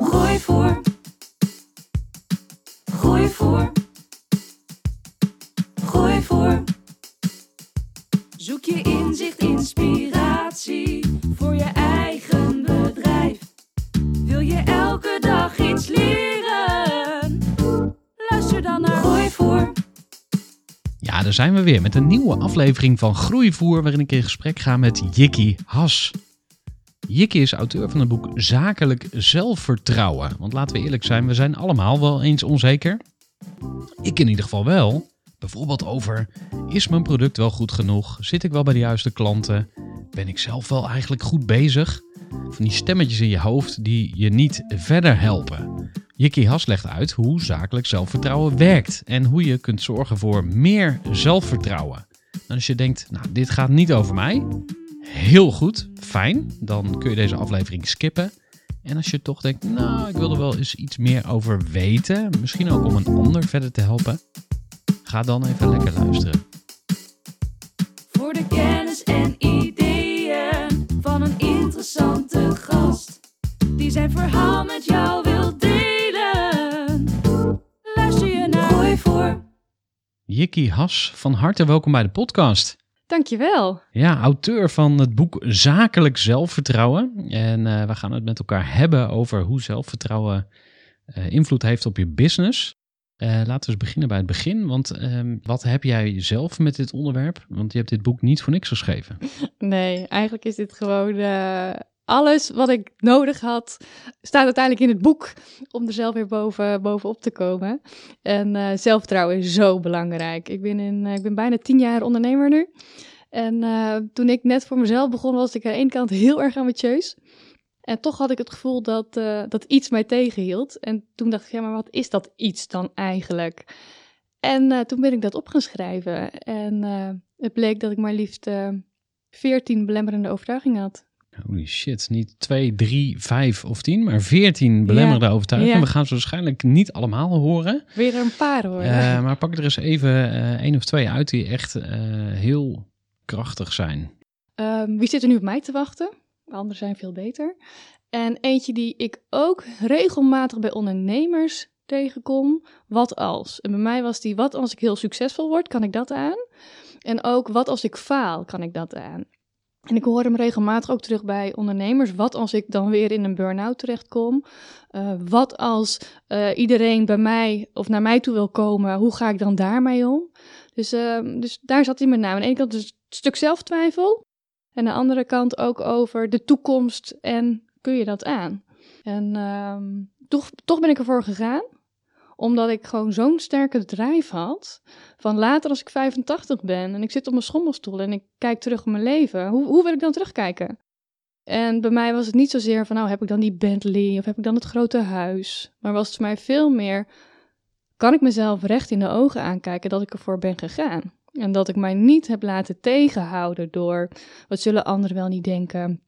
Groeivoer. Groeivoer. Groeivoer. Zoek je inzicht, inspiratie voor je eigen bedrijf. Wil je elke dag iets leren? Luister dan naar Groeivoer. Ja, daar zijn we weer met een nieuwe aflevering van Groeivoer, waarin ik in gesprek ga met Jikki Has. Jikki is auteur van het boek Zakelijk Zelfvertrouwen. Want laten we eerlijk zijn, we zijn allemaal wel eens onzeker. Ik in ieder geval wel. Bijvoorbeeld over, is mijn product wel goed genoeg? Zit ik wel bij de juiste klanten? Ben ik zelf wel eigenlijk goed bezig? Van die stemmetjes in je hoofd die je niet verder helpen. Jikki Has legt uit hoe zakelijk zelfvertrouwen werkt en hoe je kunt zorgen voor meer zelfvertrouwen. En als je denkt, nou, dit gaat niet over mij, heel goed, fijn, dan kun je deze aflevering skippen. En als je toch denkt, nou, ik wil er wel eens iets meer over weten, misschien ook om een ander verder te helpen, ga dan even lekker luisteren. Voor de kennis en ideeën van een interessante gast. Die zijn verhaal met jou wil delen. Luister je naar Groeivoer. Jikki Has, van harte welkom bij de podcast. Dankjewel. Ja, auteur van het boek Zakelijk Zelfvertrouwen. En eh, we gaan het met elkaar hebben over hoe zelfvertrouwen eh, invloed heeft op je business. Eh, laten we eens beginnen bij het begin. Want ehm, wat heb jij zelf met dit onderwerp? Want je hebt dit boek niet voor niks geschreven. Nee, eigenlijk is dit gewoon alles wat ik nodig had, staat uiteindelijk in het boek om er zelf weer boven, bovenop te komen. En eh, zelfvertrouwen is zo belangrijk. Ik ben, in, eh, ik ben bijna tien jaar ondernemer nu. En eh, toen ik net voor mezelf begon, was ik aan de ene kant heel erg ambitieus. En toch had ik het gevoel dat, dat iets mij tegenhield. En toen dacht ik, ja, maar wat is dat iets dan eigenlijk? En toen ben ik dat op gaan schrijven. En het bleek dat ik maar liefst 14 belemmerende overtuigingen had. Holy shit, niet 2, 3, 5 of 10, maar 14 belemmerde overtuigingen. ja. We gaan ze waarschijnlijk niet allemaal horen. Weer een paar hoor. Eh, maar pak er eens even eh één of twee uit die echt eh, heel krachtig zijn. Ehm, wie zit er nu op mij te wachten? De anderen zijn veel beter. En eentje die ik ook regelmatig bij ondernemers tegenkom. Wat als? En bij mij was die, wat als ik heel succesvol word, kan ik dat aan? En ook, wat als ik faal, kan ik dat aan? En ik hoor hem regelmatig ook terug bij ondernemers. Wat als ik dan weer in een burn-out terechtkom? Eh, wat als eh, iedereen bij mij of naar mij toe wil komen? Hoe ga ik dan daarmee om? Dus, ehm, dus daar zat hij met name. Aan de ene kant dus een stuk zelftwijfel. En aan de andere kant ook over de toekomst en kun je dat aan? En ehm, toch, toch ben ik ervoor gegaan, omdat ik gewoon zo'n sterke drijf had. Van later als ik 85 ben en ik zit op mijn schommelstoel en ik kijk terug op mijn leven, hoe, hoe wil ik dan terugkijken? En bij mij was het niet zozeer van, nou heb ik dan die Bentley of heb ik dan het grote huis? Maar was het voor mij veel meer, kan ik mezelf recht in de ogen aankijken dat ik ervoor ben gegaan? En dat ik mij niet heb laten tegenhouden door wat zullen anderen wel niet denken.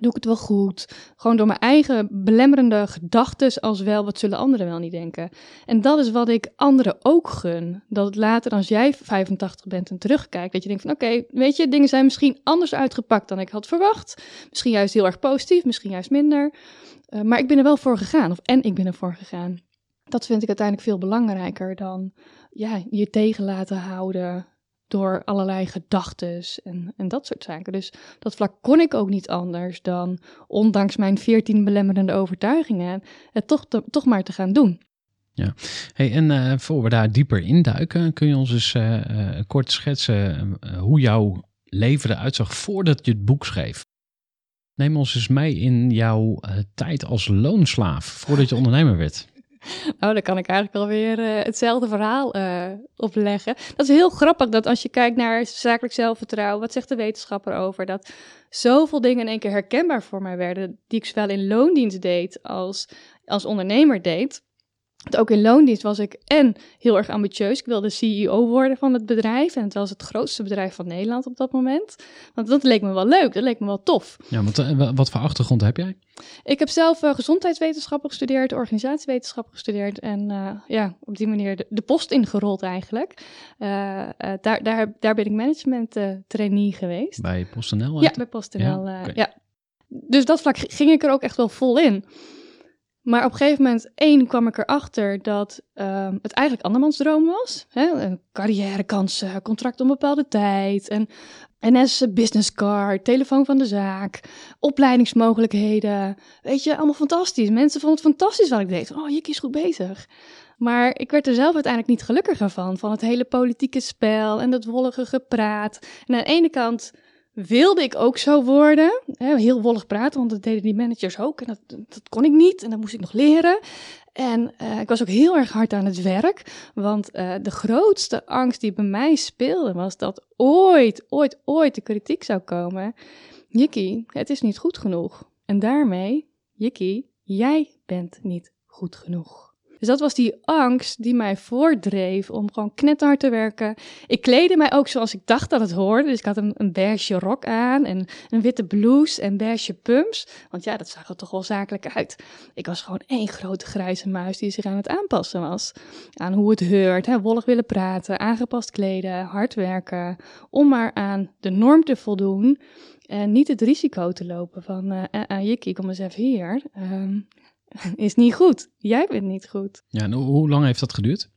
Doe ik het wel goed? Gewoon door mijn eigen belemmerende gedachten als wel wat zullen anderen wel niet denken. En dat is wat ik anderen ook gun. Dat het later als jij 85 bent en terugkijkt, dat je denkt van oké, weet je, dingen zijn misschien anders uitgepakt dan ik had verwacht. Misschien juist heel erg positief, misschien juist minder. Uh, maar ik ben er wel voor gegaan, of en ik ben er voor gegaan. Dat vind ik uiteindelijk veel belangrijker dan ja, je tegen laten houden door allerlei gedachtes en, en dat soort zaken. Dus dat vlak kon ik ook niet anders dan, ondanks mijn veertien belemmerende overtuigingen, het toch, toch maar te gaan doen. Hey, en eh, voor we daar dieper induiken, kun je ons eens eh, eh, kort schetsen hoe jouw leven eruit zag voordat je het boek schreef? Neem ons eens mee in jouw tijd als loonslaaf, voordat je ondernemer werd. Nou, dan kan ik eigenlijk wel weer eh, hetzelfde verhaal eh, opleggen. Dat is heel grappig dat als je kijkt naar zakelijk zelfvertrouwen, wat zegt de wetenschapper over? Dat zoveel dingen in één keer herkenbaar voor mij werden, die ik zowel in loondienst deed als als ondernemer deed. Want ook in loondienst was ik en heel erg ambitieus. Ik wilde CEO worden van het bedrijf. En het was het grootste bedrijf van Nederland op dat moment. Want dat leek me wel leuk, dat leek me wel tof. Ja, want eh, wa- wat voor achtergrond heb jij? Ik heb zelf eh, gezondheidswetenschappen gestudeerd, organisatiewetenschappen gestudeerd en eh, ja, op die manier de, de post ingerold eigenlijk. Daar, daar, daar ben ik management trainee geweest. Bij PostNL? Ja, bij PostNL. Ja. Dus dat vlak ging ik er ook echt wel vol in. Maar op een gegeven moment, één, kwam ik erachter dat ehm, het eigenlijk andermans droom was. Hè? Carrièrekansen, contract op bepaalde tijd, een NS business card, telefoon van de zaak, opleidingsmogelijkheden. Weet je, allemaal fantastisch. Mensen vonden het fantastisch wat ik deed. Oh, Jikkie is goed bezig. Maar ik werd er zelf uiteindelijk niet gelukkiger van. Van het hele politieke spel en dat wollige gepraat. En aan de ene kant wilde ik ook zo worden. Heel wollig praten, want dat deden die managers ook. En dat, dat kon ik niet en dat moest ik nog leren. En eh, ik was ook heel erg hard aan het werk. Want eh, de grootste angst die bij mij speelde was dat ooit, ooit, ooit de kritiek zou komen. Jikkie, het is niet goed genoeg. En daarmee, Jikkie, jij bent niet goed genoeg. Dus dat was die angst die mij voordreef om gewoon knetterhard te werken. Ik kleedde mij ook zoals ik dacht dat het hoorde. Dus ik had een, een beige rok aan en een witte blouse en beige pumps. Want ja, dat zag er toch wel zakelijk uit. Ik was gewoon één grote grijze muis die zich aan het aanpassen was. Aan hoe het heurt, hè, wollig willen praten, aangepast kleden, hard werken. Om maar aan de norm te voldoen. En niet het risico te lopen van, eh, eh, Jikkie, kom eens even hier. Ehm, is niet goed. Jij bent niet goed. Ja, en hoe- lang heeft dat geduurd?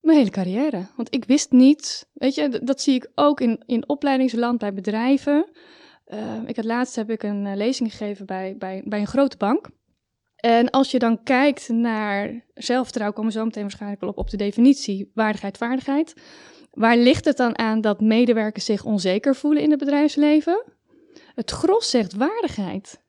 Mijn hele carrière. Want ik wist niet, weet je, dat zie ik ook in, in opleidingsland bij bedrijven. Eh, ik had laatst heb ik een eh, lezing gegeven bij, bij, bij een grote bank. En als je dan kijkt naar zelfvertrouwen, komen we zo meteen waarschijnlijk wel op, op de definitie waardigheid, vaardigheid. Waar ligt het dan aan dat medewerkers zich onzeker voelen in het bedrijfsleven? Het gros zegt waardigheid.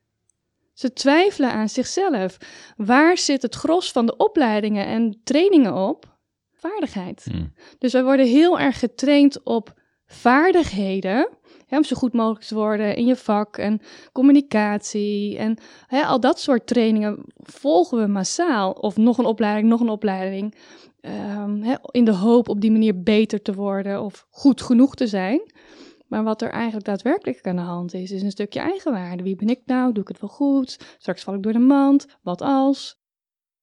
Ze twijfelen aan zichzelf. Waar zit het gros van de opleidingen en trainingen op? Vaardigheid. Hm. Dus wij worden heel erg getraind op vaardigheden. Hè, om zo goed mogelijk te worden in je vak en communicatie. En hè, al dat soort trainingen volgen we massaal. Of nog een opleiding, nog een opleiding. Ehm, hè, in de hoop op die manier beter te worden of goed genoeg te zijn. Maar wat er eigenlijk daadwerkelijk aan de hand is, is een stukje eigenwaarde. Wie ben ik nou? Doe ik het wel goed? Straks val ik door de mand. Wat als?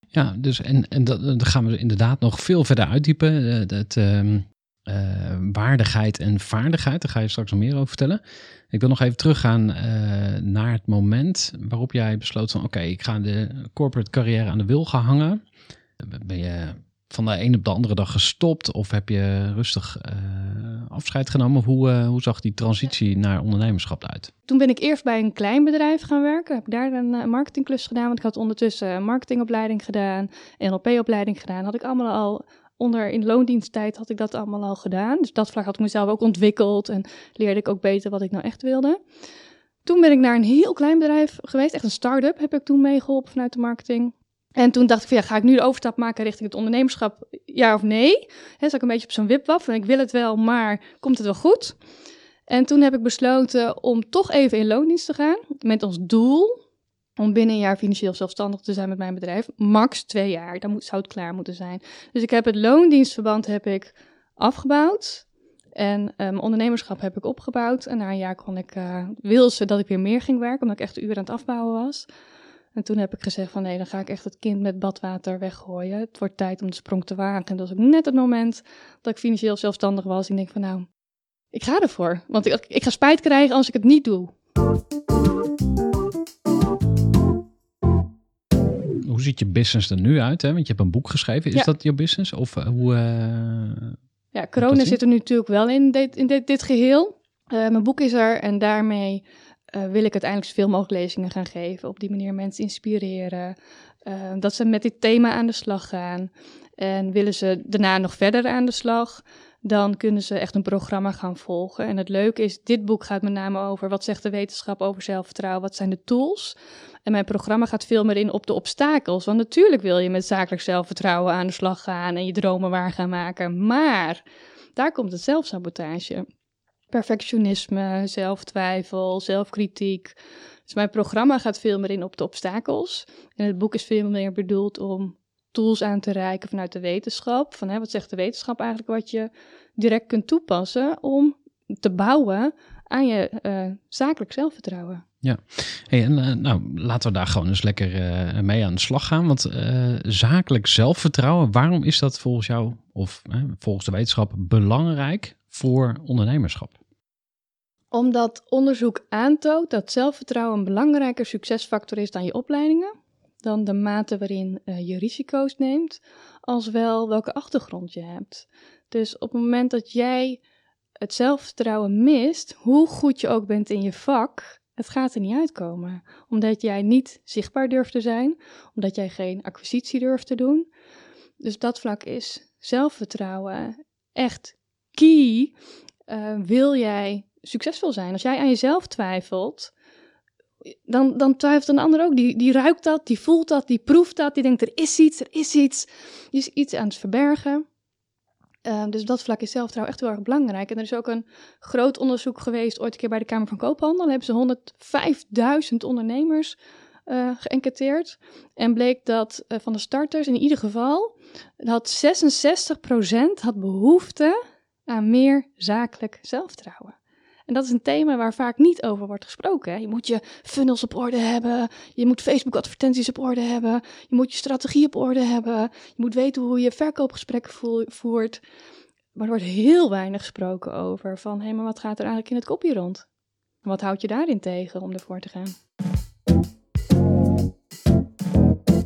Ja, dus en, en dat, dat gaan we inderdaad nog veel verder uitdiepen. Eh, dat, ehm, eh, waardigheid en vaardigheid, daar ga je straks nog meer over vertellen. Ik wil nog even teruggaan eh, naar het moment waarop jij besloot van... oké, ik ga de corporate carrière aan de wil gaan hangen. Ben je van de een op de andere dag gestopt of heb je rustig eh, afscheid genomen? Hoe, eh, hoe zag die transitie naar ondernemerschap uit? Toen ben ik eerst bij een klein bedrijf gaan werken. Heb daar een eh, marketingklus gedaan. Want ik had ondertussen een marketingopleiding gedaan. NLP-opleiding gedaan. Had ik allemaal al onder in loondiensttijd had ik dat allemaal al gedaan. Dus dat vlak had ik mezelf ook ontwikkeld. En leerde ik ook beter wat ik nou echt wilde. Toen ben ik naar een heel klein bedrijf geweest. Echt een start-up heb ik toen meegeholpen vanuit de marketing. En toen dacht ik ja, ga ik nu de overstap maken richting het ondernemerschap? Ja of nee? He, zat ik een beetje op zo'n wipwap van ik wil het wel, maar komt het wel goed? En toen heb ik besloten om toch even in loondienst te gaan. Met ons doel om binnen een jaar financieel zelfstandig te zijn met mijn bedrijf. Max twee jaar, dan moet, zou het klaar moeten zijn. Dus ik heb het loondienstverband heb ik afgebouwd. En eh, ondernemerschap heb ik opgebouwd. En na een jaar kon ik, uh, wilde ze dat ik weer meer ging werken, omdat ik echt uren aan het afbouwen was. En toen heb ik gezegd van nee, dan ga ik echt het kind met badwater weggooien. Het wordt tijd om de sprong te wagen. En dat was ook net het moment dat ik financieel zelfstandig was. Ik denk van nou, ik ga ervoor. Want ik, ik ga spijt krijgen als ik het niet doe. Hoe ziet je business er nu uit? Hè? Want je hebt een boek geschreven. Is Ja. dat je business? Of uh, hoe... Uh... Ja, corona zit er nu natuurlijk wel in dit, in dit, dit geheel. Eh, mijn boek is er en daarmee eh, wil ik uiteindelijk zoveel mogelijk lezingen gaan geven. Op die manier mensen inspireren. eh, dat ze met dit thema aan de slag gaan. En willen ze daarna nog verder aan de slag, dan kunnen ze echt een programma gaan volgen. En het leuke is, dit boek gaat met name over wat zegt de wetenschap over zelfvertrouwen, wat zijn de tools. En mijn programma gaat veel meer in op de obstakels. Want natuurlijk wil je met zakelijk zelfvertrouwen aan de slag gaan en je dromen waar gaan maken. Maar daar komt het zelfsabotage. Perfectionisme, zelftwijfel, zelfkritiek. Dus mijn programma gaat veel meer in op de obstakels. En het boek is veel meer bedoeld om tools aan te reiken vanuit de wetenschap. Van hè, wat zegt de wetenschap eigenlijk wat je direct kunt toepassen om te bouwen aan je eh, zakelijk zelfvertrouwen. Hey, en, eh, nou, laten we daar gewoon eens lekker eh, mee aan de slag gaan. Want zakelijk zelfvertrouwen, waarom is dat volgens jou, of volgens de wetenschap, belangrijk voor ondernemerschap? Omdat onderzoek aantoont dat zelfvertrouwen een belangrijker succesfactor is dan je opleidingen, dan de mate waarin eh, je risico's neemt, als wel welke achtergrond je hebt. Dus op het moment dat jij het zelfvertrouwen mist, hoe goed je ook bent in je vak, het gaat er niet uitkomen. Omdat jij niet zichtbaar durft te zijn, omdat jij geen acquisitie durft te doen. Dus dat vlak is zelfvertrouwen echt key. Eh, wil jij succesvol zijn? Als jij aan jezelf twijfelt, dan, dan twijfelt een ander ook. Die, die ruikt dat, die voelt dat, die proeft dat, die denkt er is iets, er is iets. Is iets aan het verbergen. Eh, dus dat vlak is zelfvertrouwen echt heel erg belangrijk. En er is ook een groot onderzoek geweest, ooit een keer bij de Kamer van Koophandel. Hebben ze 105.000 ondernemers eh geënquêteerd. En bleek dat eh, van de starters in ieder geval, dat 66% had behoefte aan meer zakelijk zelfvertrouwen. En dat is een thema waar vaak niet over wordt gesproken. Hè. Je moet je funnels op orde hebben. Je moet Facebook-advertenties op orde hebben. Je moet je strategie op orde hebben. Je moet weten hoe je verkoopgesprekken voert. Maar er wordt heel weinig gesproken over van... hé, maar wat gaat er eigenlijk in het kopje rond? Wat houd je daarin tegen om ervoor te gaan?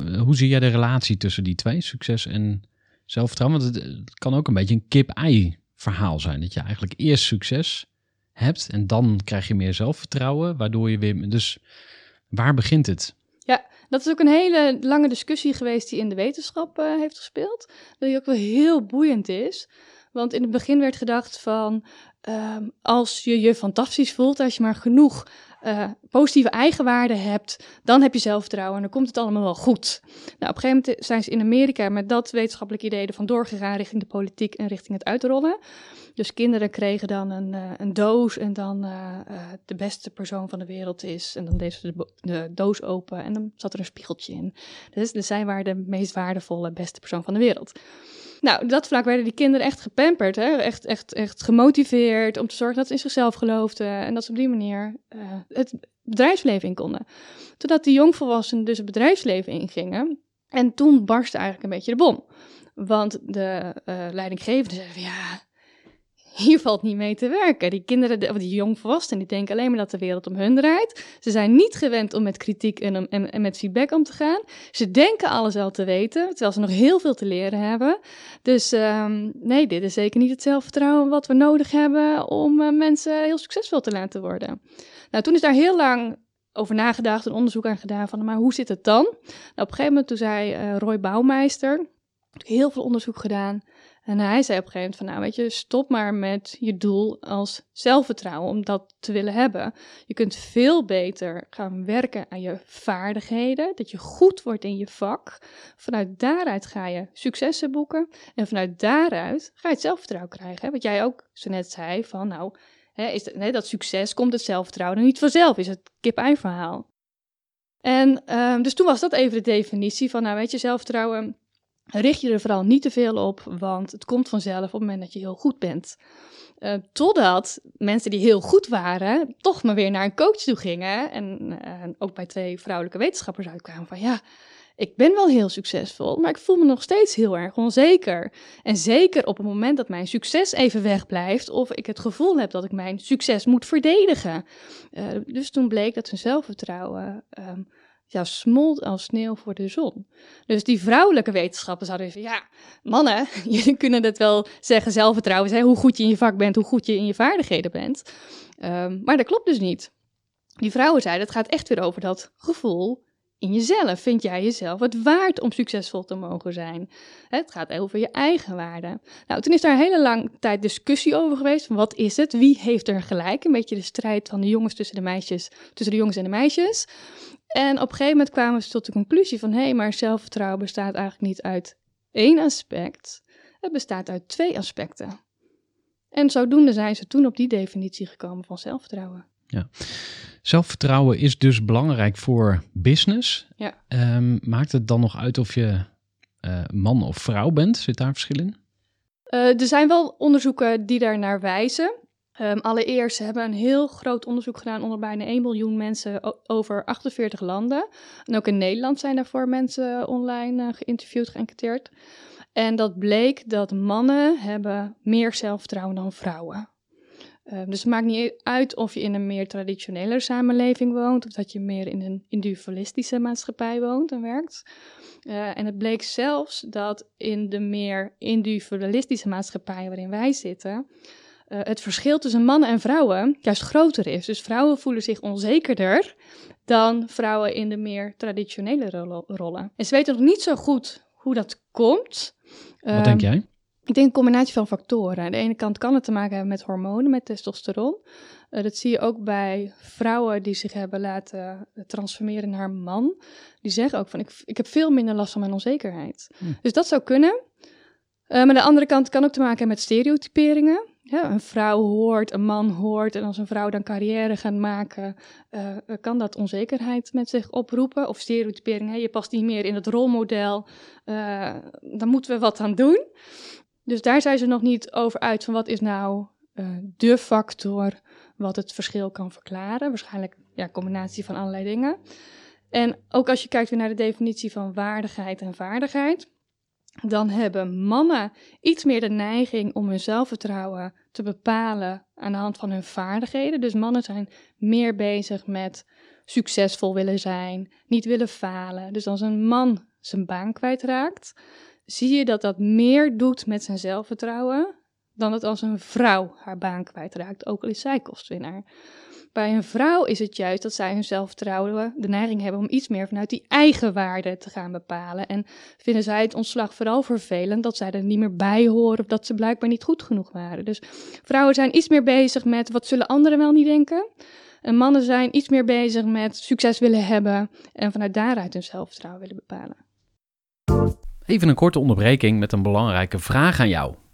Eh, hoe zie jij de relatie tussen die twee, succes en zelfvertrouwen? Want het kan ook een beetje een kip-ei verhaal zijn. Dat je eigenlijk eerst succes hebt en dan krijg je meer zelfvertrouwen, waardoor je weer... Dus waar begint het? Dat is ook een hele lange discussie geweest die in de wetenschap eh, heeft gespeeld. Die ook wel heel boeiend is. Want in het begin werd gedacht van... ehm, als je je fantastisch voelt, als je maar genoeg eh, positieve eigenwaarden hebt... dan heb je zelfvertrouwen en dan komt het allemaal wel goed. Nou, op een gegeven moment zijn ze in Amerika met dat wetenschappelijk idee... ervan doorgegaan richting de politiek en richting het uitrollen. Dus kinderen kregen dan een, eh, een doos en dan eh, eh, de beste persoon van de wereld is. En dan deden ze de, doos open en dan zat er een spiegeltje in. Dus, dus zij waren de meest waardevolle, beste persoon van de wereld. Nou, dat vlak werden die kinderen echt gepamperd, hè? Echt, echt, echt gemotiveerd om te zorgen dat ze in zichzelf geloofden. En dat ze op die manier het bedrijfsleven in konden. Totdat die jongvolwassenen dus het bedrijfsleven ingingen. En toen barstte eigenlijk een beetje de bom. Want de eh leidinggevende zeiden van ja, hier valt niet mee te werken. Die kinderen, de- of die jongvolwassenen, die denken alleen maar dat de wereld om hun draait. Ze zijn niet gewend om met kritiek en, en, en met feedback om te gaan. Ze denken alles al te weten, terwijl ze nog heel veel te leren hebben. Dus ehm, nee, dit is zeker niet het zelfvertrouwen wat we nodig hebben om eh, mensen heel succesvol te laten worden. Nou, toen is daar heel lang over nagedacht, een onderzoek aan gedaan van, maar hoe zit het dan? Nou, op een gegeven moment toen zei eh, Roy Bouwmeister, heel veel onderzoek gedaan. En hij zei op een gegeven moment van, nou weet je, stop maar met je doel als zelfvertrouwen om dat te willen hebben. Je kunt veel beter gaan werken aan je vaardigheden, dat je goed wordt in je vak. Vanuit daaruit ga je successen boeken en vanuit daaruit ga je het zelfvertrouwen krijgen. Wat jij ook zo net zei van, nou, hè, is dat, nee, dat succes komt het zelfvertrouwen er niet vanzelf, is het kip-ei verhaal. En ehm, dus toen was dat even de definitie van, nou weet je, zelfvertrouwen richt je er vooral niet te veel op, want het komt vanzelf op het moment dat je heel goed bent. Eh, totdat mensen die heel goed waren, toch maar weer naar een coach toe gingen. En eh, ook bij twee vrouwelijke wetenschappers uitkwamen van ja, ik ben wel heel succesvol, maar ik voel me nog steeds heel erg onzeker. En zeker op het moment dat mijn succes even wegblijft, of ik het gevoel heb dat ik mijn succes moet verdedigen. Eh, dus toen bleek dat hun zelfvertrouwen ehm, ja, smolt als sneeuw voor de zon. Dus die vrouwelijke wetenschappers hadden van, ja, mannen, jullie kunnen het wel zeggen, zelfvertrouwen zijn, hoe goed je in je vak bent, hoe goed je in je vaardigheden bent. Ehm, maar dat klopt dus niet. Die vrouwen zeiden, het gaat echt weer over dat gevoel in jezelf. Vind jij jezelf het waard om succesvol te mogen zijn? Het gaat over je eigen waarde. Nou, toen is daar een hele lange tijd discussie over geweest. Wat is het? Wie heeft er gelijk? Een beetje de strijd van de jongens tussen de meisjes, tussen de jongens en de meisjes. En op een gegeven moment kwamen ze tot de conclusie van... hé, hey, maar zelfvertrouwen bestaat eigenlijk niet uit één aspect. Het bestaat uit twee aspecten. En zodoende zijn ze toen op die definitie gekomen van zelfvertrouwen. Ja. Zelfvertrouwen is dus belangrijk voor business. Ja. Um, maakt het dan nog uit of je uh, man of vrouw bent? Zit daar verschil in? Uh, er zijn wel onderzoeken die daar naar wijzen. Um, allereerst ze hebben een heel groot onderzoek gedaan onder bijna 1 miljoen mensen over 48 landen. En ook in Nederland zijn daarvoor mensen online uh, geïnterviewd, geënquêteerd. En dat bleek dat mannen hebben meer zelfvertrouwen dan vrouwen. Uh, dus het maakt niet uit of je in een meer traditionele samenleving woont, of dat je meer in een individualistische maatschappij woont en werkt. Uh, en het bleek zelfs dat in de meer individualistische maatschappij waarin wij zitten, uh, het verschil tussen mannen en vrouwen juist groter is. Dus vrouwen voelen zich onzekerder dan vrouwen in de meer traditionele ro rollen. En ze weten nog niet zo goed hoe dat komt. Wat denk jij? Ik denk een combinatie van factoren. Aan de ene kant kan het te maken hebben met hormonen, met testosteron. Uh, dat zie je ook bij vrouwen die zich hebben laten transformeren naar man. Die zeggen ook van, ik, ik heb veel minder last van mijn onzekerheid. Hm. Dus dat zou kunnen. Uh, maar de andere kant kan ook te maken hebben met stereotyperingen. Ja, een vrouw hoort, een man hoort en als een vrouw dan carrière gaat maken, uh, kan dat onzekerheid met zich oproepen. Of stereotypering, hè, je past niet meer in het rolmodel, uh, dan moeten we wat aan doen. Dus daar zijn ze nog niet over uit van wat is nou uh, de factor wat het verschil kan verklaren. Waarschijnlijk ja, een combinatie van allerlei dingen. En ook als je kijkt weer naar de definitie van waardigheid en vaardigheid, dan hebben mannen iets meer de neiging om hun zelfvertrouwen te bepalen aan de hand van hun vaardigheden. Dus mannen zijn meer bezig met succesvol willen zijn, niet willen falen. Dus als een man zijn baan kwijtraakt, zie je dat dat meer doet met zijn zelfvertrouwen dan het als een vrouw haar baan kwijtraakt, ook al is zij kostwinnaar. Bij een vrouw is het juist dat zij hun zelfvertrouwen de neiging hebben om iets meer vanuit die eigen waarde te gaan bepalen. En vinden zij het ontslag vooral vervelend dat zij er niet meer bij horen of dat ze blijkbaar niet goed genoeg waren. Dus vrouwen zijn iets meer bezig met wat zullen anderen wel niet denken. En mannen zijn iets meer bezig met succes willen hebben en vanuit daaruit hun zelfvertrouwen willen bepalen. Even een korte onderbreking met een belangrijke vraag aan jou.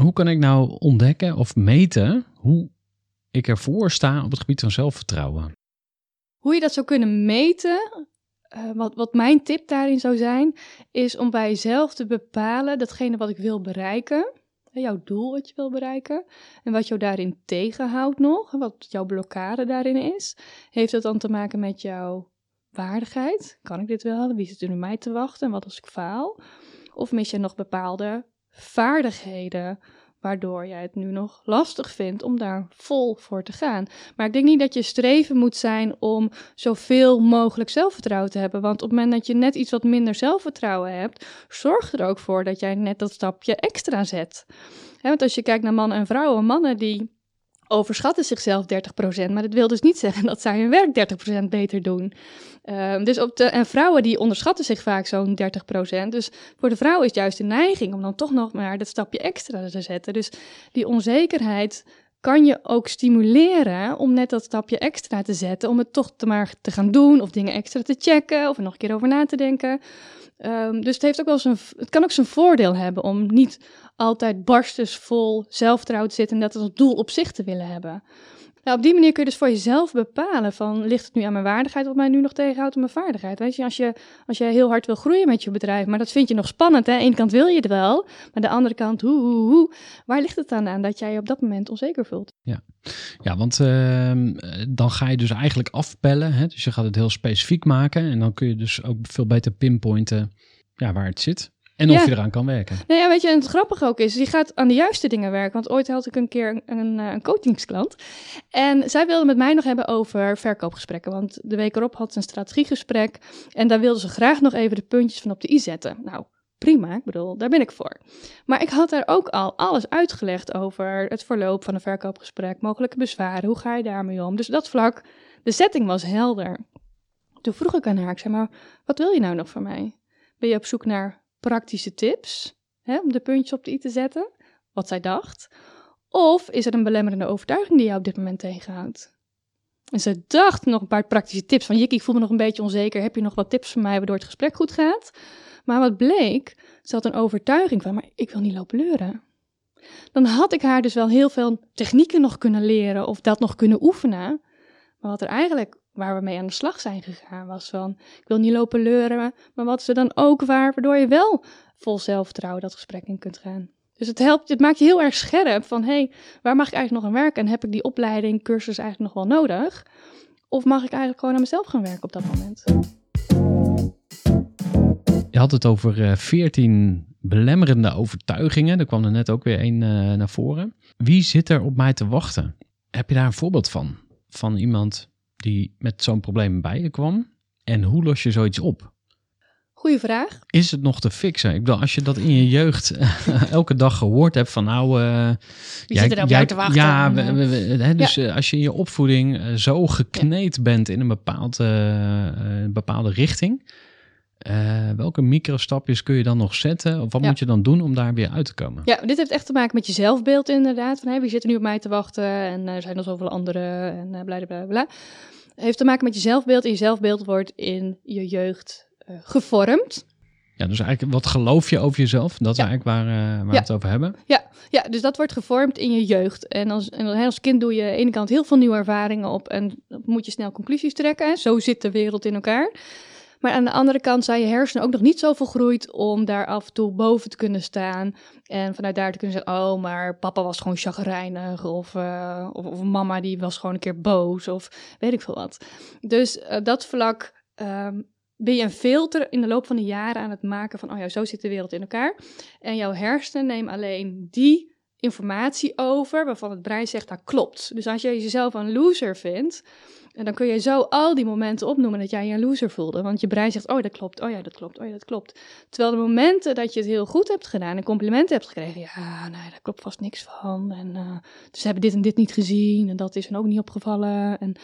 Hoe kan ik nou ontdekken of meten hoe ik ervoor sta op het gebied van zelfvertrouwen? Hoe je dat zou kunnen meten, uh, wat, wat mijn tip daarin zou zijn, is om bij jezelf te bepalen datgene wat ik wil bereiken, jouw doel wat je wil bereiken, en wat jou daarin tegenhoudt nog, wat jouw blokkade daarin is. Heeft dat dan te maken met jouw waardigheid? Kan ik dit wel? Wie zit er nu mij te wachten? En wat als ik faal? Of mis je nog bepaalde vaardigheden waardoor jij het nu nog lastig vindt om daar vol voor te gaan. Maar ik denk niet dat je streven moet zijn om zoveel mogelijk zelfvertrouwen te hebben. Want op het moment dat je net iets wat minder zelfvertrouwen hebt, zorg er ook voor dat jij net dat stapje extra zet. want als je kijkt naar mannen en vrouwen, mannen die overschatten zichzelf 30%. Maar dat wil dus niet zeggen dat zij hun werk 30% beter doen. Ehm, dus op de, en vrouwen die onderschatten zich vaak zo'n 30%. Dus voor de vrouw is juist de neiging om dan toch nog maar dat stapje extra te zetten. Dus die onzekerheid kan je ook stimuleren om net dat stapje extra te zetten. Om het toch te maar te gaan doen of dingen extra te checken of er nog een keer over na te denken. Ehm, dus het, heeft ook wel zijn, het kan ook zijn voordeel hebben om niet altijd barstensvol zelfvertrouwen te zitten en dat als doel op zich te willen hebben. Nou, op die manier kun je dus voor jezelf bepalen van, ligt het nu aan mijn waardigheid wat mij nu nog tegenhoudt aan mijn vaardigheid? Weet je, als je, als je heel hard wil groeien met je bedrijf, maar dat vind je nog spannend, hè? Aan de ene kant wil je het wel, maar de andere kant, hoe, hoe, hoe. Waar ligt het dan aan dat jij je op dat moment onzeker voelt? Ja, ja want ehm, dan ga je dus eigenlijk afpellen, hè? dus je gaat het heel specifiek maken en dan kun je dus ook veel beter pinpointen ja, waar het zit. En of Ja. je eraan kan werken. Nou ja, weet je, en het grappige ook is, die gaat aan de juiste dingen werken. Want ooit had ik een keer een, een, eh, een coachingsklant. En zij wilde met mij nog hebben over verkoopgesprekken. Want de week erop had ze een strategiegesprek. En daar wilde ze graag nog even de puntjes van op de i zetten. Nou, prima, ik bedoel, daar ben ik voor. Maar ik had daar ook al alles uitgelegd over het verloop van een verkoopgesprek. Mogelijke bezwaren, hoe ga je daarmee om? Dus dat vlak, de setting was helder. Toen vroeg ik aan haar, ik zei maar, wat wil je nou nog van mij? Ben je op zoek naar praktische tips hè, om de puntjes op de i te zetten, wat zij dacht? Of is er een belemmerende overtuiging die jou op dit moment tegenhoudt? En ze dacht nog een paar praktische tips van, Jikkie, ik voel me nog een beetje onzeker, heb je nog wat tips voor mij waardoor het gesprek goed gaat? Maar wat bleek, ze had een overtuiging van, maar ik wil niet lopen leuren. Dan had ik haar dus wel heel veel technieken nog kunnen leren of dat nog kunnen oefenen. Maar wat er eigenlijk, waar we mee aan de slag zijn gegaan, was van, ik wil niet lopen leuren, maar wat is er dan ook waar, waardoor je wel vol zelfvertrouwen dat gesprek in kunt gaan. Dus het helpt, het maakt je heel erg scherp van, hé, hey, waar mag ik eigenlijk nog aan werken? En heb ik die opleiding, cursus eigenlijk nog wel nodig? Of mag ik eigenlijk gewoon aan mezelf gaan werken op dat moment? Je had het over eh, 14 belemmerende overtuigingen. Er kwam er net ook weer één eh, naar voren. Wie zit er op mij te wachten? Heb je daar een voorbeeld van? Van iemand die met zo'n probleem bij je kwam? En hoe los je zoiets op? Goeie vraag. Is het nog te fixen? Ik bedoel, als je dat in je jeugd elke dag gehoord hebt van nou... eh, Wie zit er jou te wachten? Ja, En, we- eh, we- we- hè, dus eh, als je in je opvoeding eh, zo gekneed bent in een bepaald, eh, eh, bepaalde richting... eh, welke microstapjes kun je dan nog zetten? Of wat Ja. moet je dan doen om daar weer uit te komen? Ja, dit heeft echt te maken met je zelfbeeld inderdaad. Van, hé, wie zit er nu op mij te wachten? En er zijn er zoveel anderen en eh bla, bla, bla, bla. Het heeft te maken met je zelfbeeld. En je zelfbeeld wordt in je jeugd eh, gevormd. Ja, dus eigenlijk wat geloof je over jezelf? Dat is Ja. eigenlijk waar, eh, waar we Ja. het over hebben. Ja, dus dat wordt gevormd in je jeugd. En als, en als kind doe je aan de ene kant heel veel nieuwe ervaringen op en dan moet je snel conclusies trekken. Hè? Zo zit de wereld in elkaar. Maar aan de andere kant zijn je hersenen ook nog niet zo volgroeid om daar af en toe boven te kunnen staan. En vanuit daar te kunnen zeggen, oh, maar papa was gewoon chagrijnig. Of, eh, of, of mama die was gewoon een keer boos. Of weet ik veel wat. Dus eh, dat vlak ehm, ben je een filter in de loop van de jaren aan het maken van, oh ja, zo zit de wereld in elkaar. En jouw hersenen nemen alleen die informatie over waarvan het brein zegt dat klopt. Dus als je jezelf een loser vindt, en dan kun je zo al die momenten opnoemen dat jij je een loser voelde. Want je brein zegt, oh dat klopt, oh ja dat klopt, oh ja dat klopt. Terwijl de momenten dat je het heel goed hebt gedaan en complimenten hebt gekregen, ja nee, daar klopt vast niks van. En eh, dus ze hebben dit en dit niet gezien en dat is hen ook niet opgevallen. En,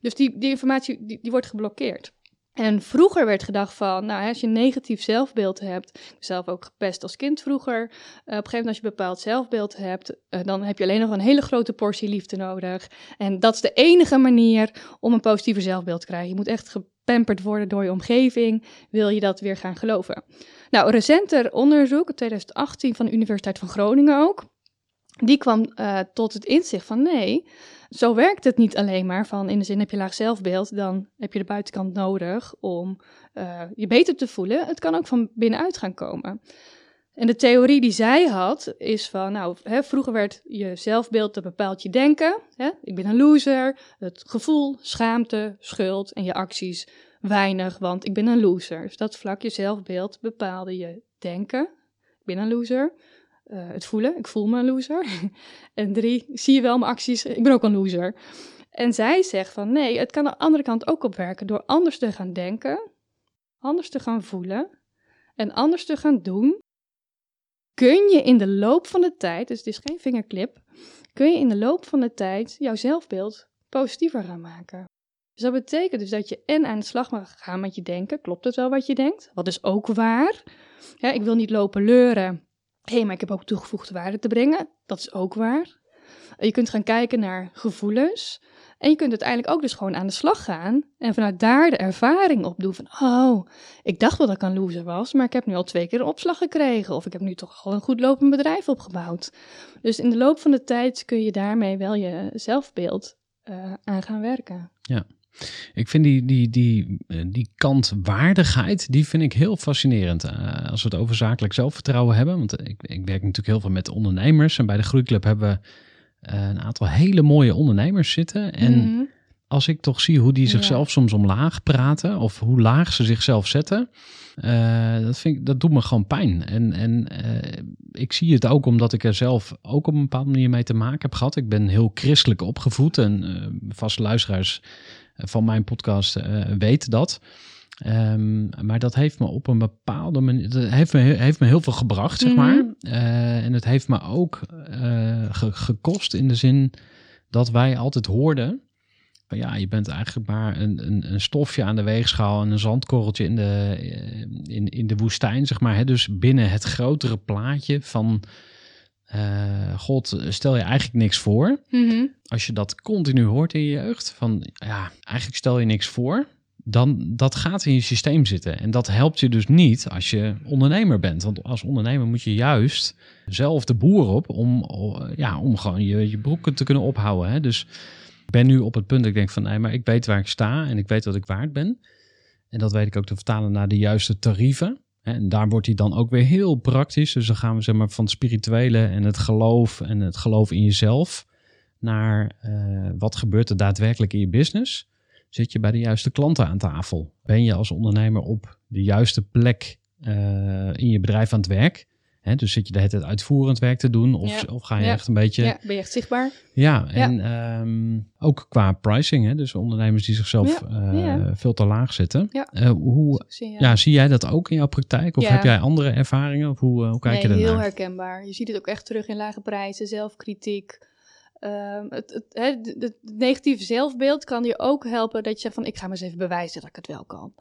dus die, die informatie die, die wordt geblokkeerd. En vroeger werd gedacht van, nou, als je negatief zelfbeeld hebt, zelf ook gepest als kind vroeger, eh, op een gegeven moment als je bepaald zelfbeeld hebt, eh, dan heb je alleen nog een hele grote portie liefde nodig. En dat is de enige manier om een positiever zelfbeeld te krijgen. Je moet echt gepamperd worden door je omgeving, wil je dat weer gaan geloven. Nou, recenter onderzoek, in 2018 van de Universiteit van Groningen ook, die kwam eh, tot het inzicht van nee, zo werkt het niet alleen maar van in de zin heb je laag zelfbeeld, dan heb je de buitenkant nodig om eh, je beter te voelen. Het kan ook van binnenuit gaan komen. En de theorie die zij had is van, nou, hè, vroeger werd je zelfbeeld dat bepaalt je denken. Hè? Ik ben een loser, het gevoel, schaamte, schuld en je acties weinig, want ik ben een loser. Dus dat vlak je zelfbeeld bepaalde je denken. Ik ben een loser. Eh, het voelen, ik voel me een loser. en drie, zie je wel mijn acties, ik ben ook een loser. En zij zegt van nee, het kan de andere kant ook opwerken door anders te gaan denken, anders te gaan voelen en anders te gaan doen. Kun je in de loop van de tijd, dus het is geen vingerklip, kun je in de loop van de tijd jouw zelfbeeld positiever gaan maken. Dus dat betekent dus dat je en aan de slag mag gaan met je denken. Klopt het wel wat je denkt? Wat is ook waar? Ik wil niet lopen leuren. Hey, maar ik heb ook toegevoegde waarde te brengen. Dat is ook waar. Je kunt gaan kijken naar gevoelens. En je kunt uiteindelijk ook dus gewoon aan de slag gaan. En vanuit daar de ervaring opdoen van... Oh, ik dacht wel dat ik een loser was. Maar ik heb nu al twee keer een opslag gekregen. Of ik heb nu toch al een goed lopend bedrijf opgebouwd. Dus in de loop van de tijd kun je daarmee wel je zelfbeeld uh, aan gaan werken. Ja. Ik vind die, die, die, eh, die kant waardigheid, die vind ik heel fascinerend. Uh, als we het over zakelijk zelfvertrouwen hebben. Want ik, ik werk natuurlijk heel veel met ondernemers. En bij de Groeiclub hebben we uh, een aantal hele mooie ondernemers zitten. En mm -hmm. als ik toch zie hoe die zichzelf ja. soms omlaag praten. Of hoe laag ze zichzelf zetten. dat, vind ik, dat doet me gewoon pijn. En, en ik zie het ook omdat ik er zelf ook op een bepaalde manier mee te maken heb gehad. Ik ben heel christelijk opgevoed. En vaste luisteraars van mijn podcast uh, weet dat. Um, maar dat heeft me op een bepaalde manier. Dat heeft me, heeft me heel veel gebracht, zeg maar. Mm -hmm. uh, en het heeft me ook uh, ge, gekost in de zin dat wij altijd hoorden. Van ja, je bent eigenlijk maar een, een, een, stofje aan de weegschaal en een zandkorreltje in de, in, in de woestijn, zeg maar. Hè? Dus binnen het grotere plaatje van. Uh, God, stel je eigenlijk niks voor. Mm -hmm. Als je dat continu hoort in je jeugd, van ja, eigenlijk stel je niks voor, dan dat gaat in je systeem zitten. En dat helpt je dus niet als je ondernemer bent. Want als ondernemer moet je juist zelf de boer op om, ja, om gewoon je, je broeken te kunnen ophouden. Hè? Dus ik ben nu op het punt dat ik denk van nee, maar ik weet waar ik sta en ik weet wat ik waard ben. En dat weet ik ook te vertalen naar de juiste tarieven. En daar wordt hij dan ook weer heel praktisch. Dus dan gaan we zeg maar van het spirituele en het geloof en het geloof in jezelf naar uh, wat gebeurt er daadwerkelijk in je business. Zit je bij de juiste klanten aan tafel? Ben je als ondernemer op de juiste plek uh, in je bedrijf aan het werk? Hè, dus zit je de hele tijd uitvoerend werk te doen? Of, ja. of ga je ja. echt een beetje... Ja, ben je echt zichtbaar? Ja, en. Um, ook qua pricing. Hè, dus ondernemers die zichzelf uh, veel te laag zetten. Ja. Uh, hoe, zie, ja, zie jij dat ook in jouw praktijk? Of heb jij andere ervaringen? Of hoe, hoe kijk nee, je daarnaar? heel herkenbaar. Je ziet het ook echt terug in lage prijzen, zelfkritiek. Um, het, het, het, het, negatieve zelfbeeld kan je ook helpen dat je zegt van ik ga maar eens even bewijzen dat ik het wel kan.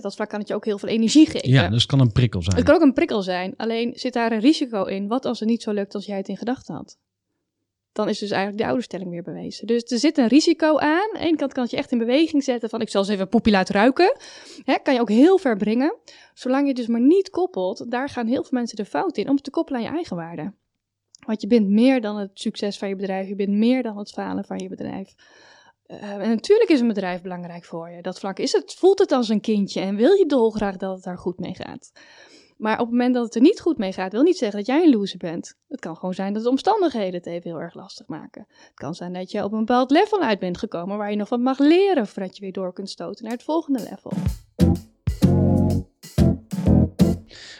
Dat vlak kan het je ook heel veel energie geven. Ja, dus het kan een prikkel zijn. Het kan ook een prikkel zijn. Alleen zit daar een risico in. Wat als het niet zo lukt als jij het in gedachten had? Dan is dus eigenlijk de oude stelling weer bewezen. Dus er zit een risico aan. Aan de ene kant kan het je echt in beweging zetten van ik zal eens even poepie laten ruiken. Kan je ook heel ver brengen. Zolang je dus maar niet koppelt, daar gaan heel veel mensen de fout in om het te koppelen aan je eigen waarde. Want je bent meer dan het succes van je bedrijf. Je bent meer dan het falen van je bedrijf. Uh, en natuurlijk is een bedrijf belangrijk voor je. Dat vlak is het, voelt het als een kindje en wil je dolgraag dat het daar goed mee gaat. Maar op het moment dat het er niet goed mee gaat, wil niet zeggen dat jij een loser bent. Het kan gewoon zijn dat de omstandigheden het even heel erg lastig maken. Het kan zijn dat je op een bepaald level uit bent gekomen waar je nog wat mag leren voordat je weer door kunt stoten naar het volgende level.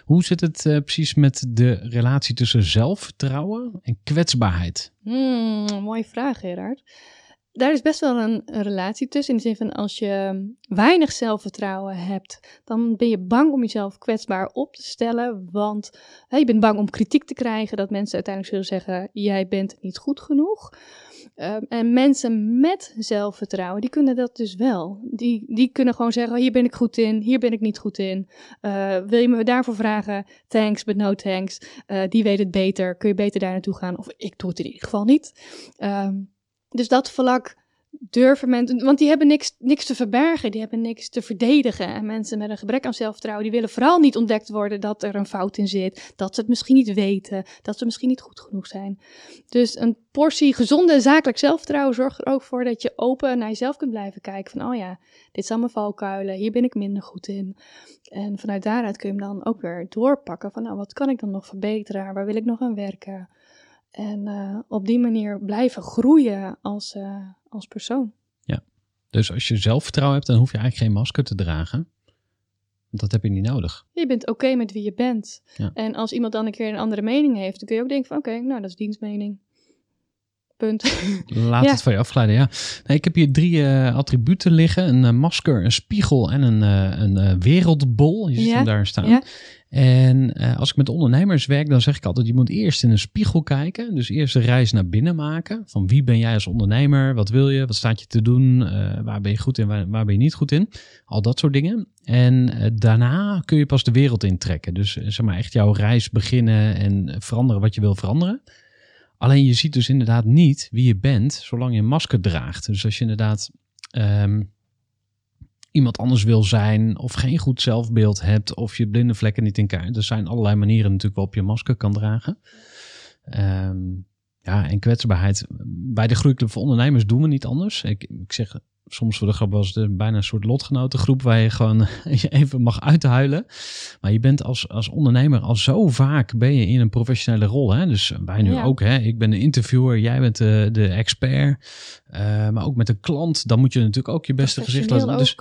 Hoe zit het uh, precies met de relatie tussen zelfvertrouwen en kwetsbaarheid? Hmm, mooie vraag, Gerard. Daar is best wel een, relatie tussen. In de zin van als je weinig zelfvertrouwen hebt, dan ben je bang om jezelf kwetsbaar op te stellen. Want je bent bang om kritiek te krijgen, dat mensen uiteindelijk zullen zeggen: jij bent niet goed genoeg. Uh, en mensen met zelfvertrouwen, die kunnen dat dus wel. Die, die kunnen gewoon zeggen, hier ben ik goed in, hier ben ik niet goed in. Uh, wil je me daarvoor vragen? Thanks, but no thanks. Uh, die weet het beter, kun je beter daar naartoe gaan? Of ik doe het in ieder geval niet. dus dat vlak durven mensen, want die hebben niks, niks te verbergen, die hebben niks te verdedigen. En mensen met een gebrek aan zelfvertrouwen, die willen vooral niet ontdekt worden dat er een fout in zit, dat ze het misschien niet weten, dat ze misschien niet goed genoeg zijn. Dus een portie gezonde zakelijk zelfvertrouwen zorgt er ook voor dat je open naar jezelf kunt blijven kijken van, oh ja, dit zijn mijn valkuilen, hier ben ik minder goed in. En vanuit daaruit kun je hem dan ook weer doorpakken van, nou, wat kan ik dan nog verbeteren, waar wil ik nog aan werken? En uh, op die manier blijven groeien als, uh, als persoon. Ja, dus als je zelfvertrouwen hebt, dan hoef je eigenlijk geen masker te dragen. Want dat heb je niet nodig. Je bent oké okay met wie je bent. Ja. En als iemand dan een keer een andere mening heeft, dan kun je ook denken van oké, okay, nou dat is dienstmening. Punt. Laat Ja. het van je afglijden, ja. Nee, ik heb hier drie eh, attributen liggen. Een eh, masker, een spiegel en een, eh, een wereldbol. Je ziet Ja, hem daar staan. ja. En eh, als ik met ondernemers werk, dan zeg ik altijd, je moet eerst in een spiegel kijken. Dus eerst de reis naar binnen maken. Van wie ben jij als ondernemer? Wat wil je? Wat staat je te doen? Eh, waar ben je goed in? Waar, waar ben je niet goed in? Al dat soort dingen. En eh, daarna kun je pas de wereld intrekken. Dus zeg maar echt jouw reis beginnen en veranderen wat je wil veranderen. Alleen je ziet dus inderdaad niet wie je bent zolang je een masker draagt. Dus als je inderdaad ehm, iemand anders wil zijn of geen goed zelfbeeld hebt of je blinde vlekken niet in kaart. Er zijn allerlei manieren natuurlijk waarop je masker kan dragen. Ehm, ja, en kwetsbaarheid. Bij de Groeiclub voor Ondernemers doen we niet anders. Ik, ik zeg soms voor de grap was het bijna een soort lotgenotengroep waar je gewoon je even mag uithuilen. Maar je bent als, als ondernemer al zo vaak ben je in een professionele rol. Hè? Dus wij nu Ja. ook. Hè? Ik ben de interviewer, jij bent de, de expert. Eh, maar ook met een klant, dan moet je natuurlijk ook je beste gezicht laten. Dus.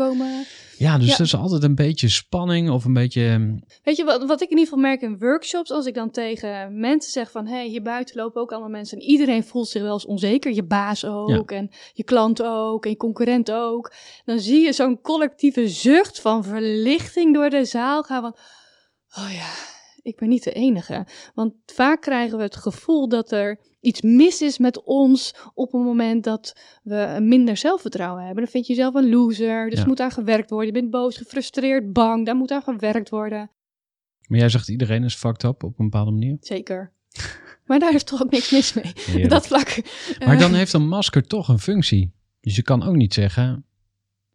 Ja, dus Ja. er is altijd een beetje spanning of een beetje... ehm, Weet je wat, wat ik in ieder geval merk in workshops, als ik dan tegen mensen zeg van, hé, hey, hier buiten lopen ook allemaal mensen en iedereen voelt zich wel eens onzeker, je baas ook en je klant ook en je concurrent ook, dan zie je zo'n collectieve zucht van verlichting door de zaal gaan van, oh ja, ik ben niet de enige. Want vaak krijgen we het gevoel dat er iets mis is met ons op een moment dat we minder zelfvertrouwen hebben. Dan vind je jezelf een loser, dus Ja. moet aan gewerkt worden. Je bent boos, gefrustreerd, bang, daar moet aan gewerkt worden. Maar jij zegt iedereen is fucked up op een bepaalde manier. Zeker. Maar daar is toch ook niks mis mee. Heerlijk. Dat vlak. Maar eh, dan heeft een masker toch een functie. Dus je kan ook niet zeggen...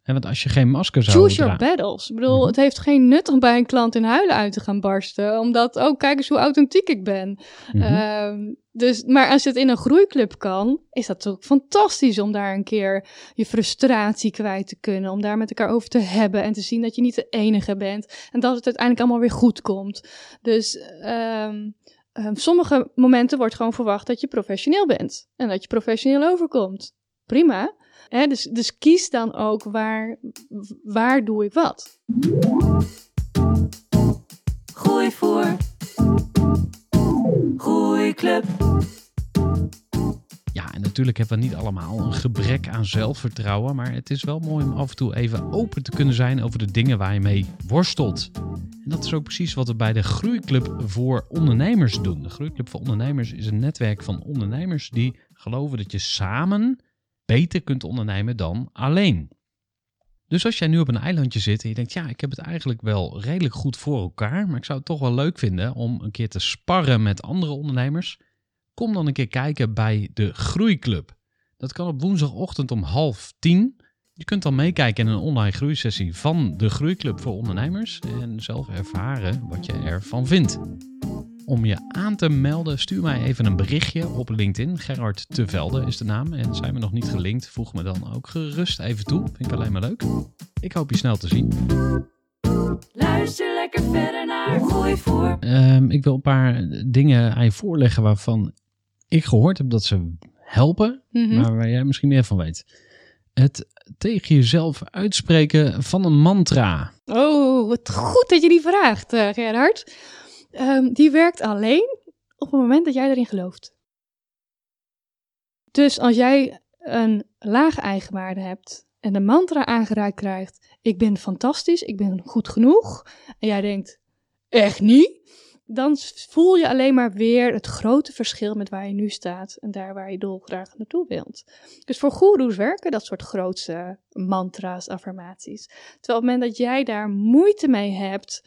Hè, want als je geen masker zou Choose your dragen... battles. Ik bedoel, Mhm. het heeft geen nut om bij een klant in huilen uit te gaan barsten. Omdat, oh, kijk eens hoe authentiek ik ben. Mhm. Ehm, dus, maar als het in een groeiclub kan, is dat toch fantastisch om daar een keer je frustratie kwijt te kunnen. Om daar met elkaar over te hebben en te zien dat je niet de enige bent. En dat het uiteindelijk allemaal weer goed komt. Dus ehm, sommige momenten wordt gewoon verwacht dat je professioneel bent. En dat je professioneel overkomt. Prima. Hè, dus, dus kies dan ook waar, waar doe ik wat. Gooi voor. Groeiclub. Ja, en natuurlijk hebben we niet allemaal een gebrek aan zelfvertrouwen. Maar het is wel mooi om af en toe even open te kunnen zijn over de dingen waar je mee worstelt. En dat is ook precies wat we bij de Groeiclub voor Ondernemers doen. De Groeiclub voor Ondernemers is een netwerk van ondernemers die geloven dat je samen beter kunt ondernemen dan alleen. Dus als jij nu op een eilandje zit en je denkt, ja, ik heb het eigenlijk wel redelijk goed voor elkaar, maar ik zou het toch wel leuk vinden om een keer te sparren met andere ondernemers. Kom dan een keer kijken bij de Groeiclub. Dat kan op woensdagochtend om half tien. Je kunt dan meekijken in een online groeisessie van de Groeiclub voor ondernemers en zelf ervaren wat je ervan vindt. Om je aan te melden, stuur mij even een berichtje op LinkedIn. Gerard Tevelde is de naam. En zijn we nog niet gelinkt, voeg me dan ook gerust even toe. Vind ik alleen maar leuk. Ik hoop je snel te zien. Luister lekker verder naar Gooi voor. Ehm, ik wil een paar dingen aan je voorleggen waarvan ik gehoord heb dat ze helpen. Mhm. maar waar jij misschien meer van weet. Het tegen jezelf uitspreken van een mantra. Oh, wat goed dat je die vraagt, eh, Gerhard. Ehm, die werkt alleen op het moment dat jij erin gelooft. Dus als jij een lage eigenwaarde hebt en de mantra aangereikt krijgt: Ik ben fantastisch, ik ben goed genoeg. En jij denkt: Echt niet? Dan voel je alleen maar weer het grote verschil met waar je nu staat en daar waar je dolgraag naartoe wilt. Dus voor goeroes werken dat soort grootse mantra's, affirmaties. Terwijl op het moment dat jij daar moeite mee hebt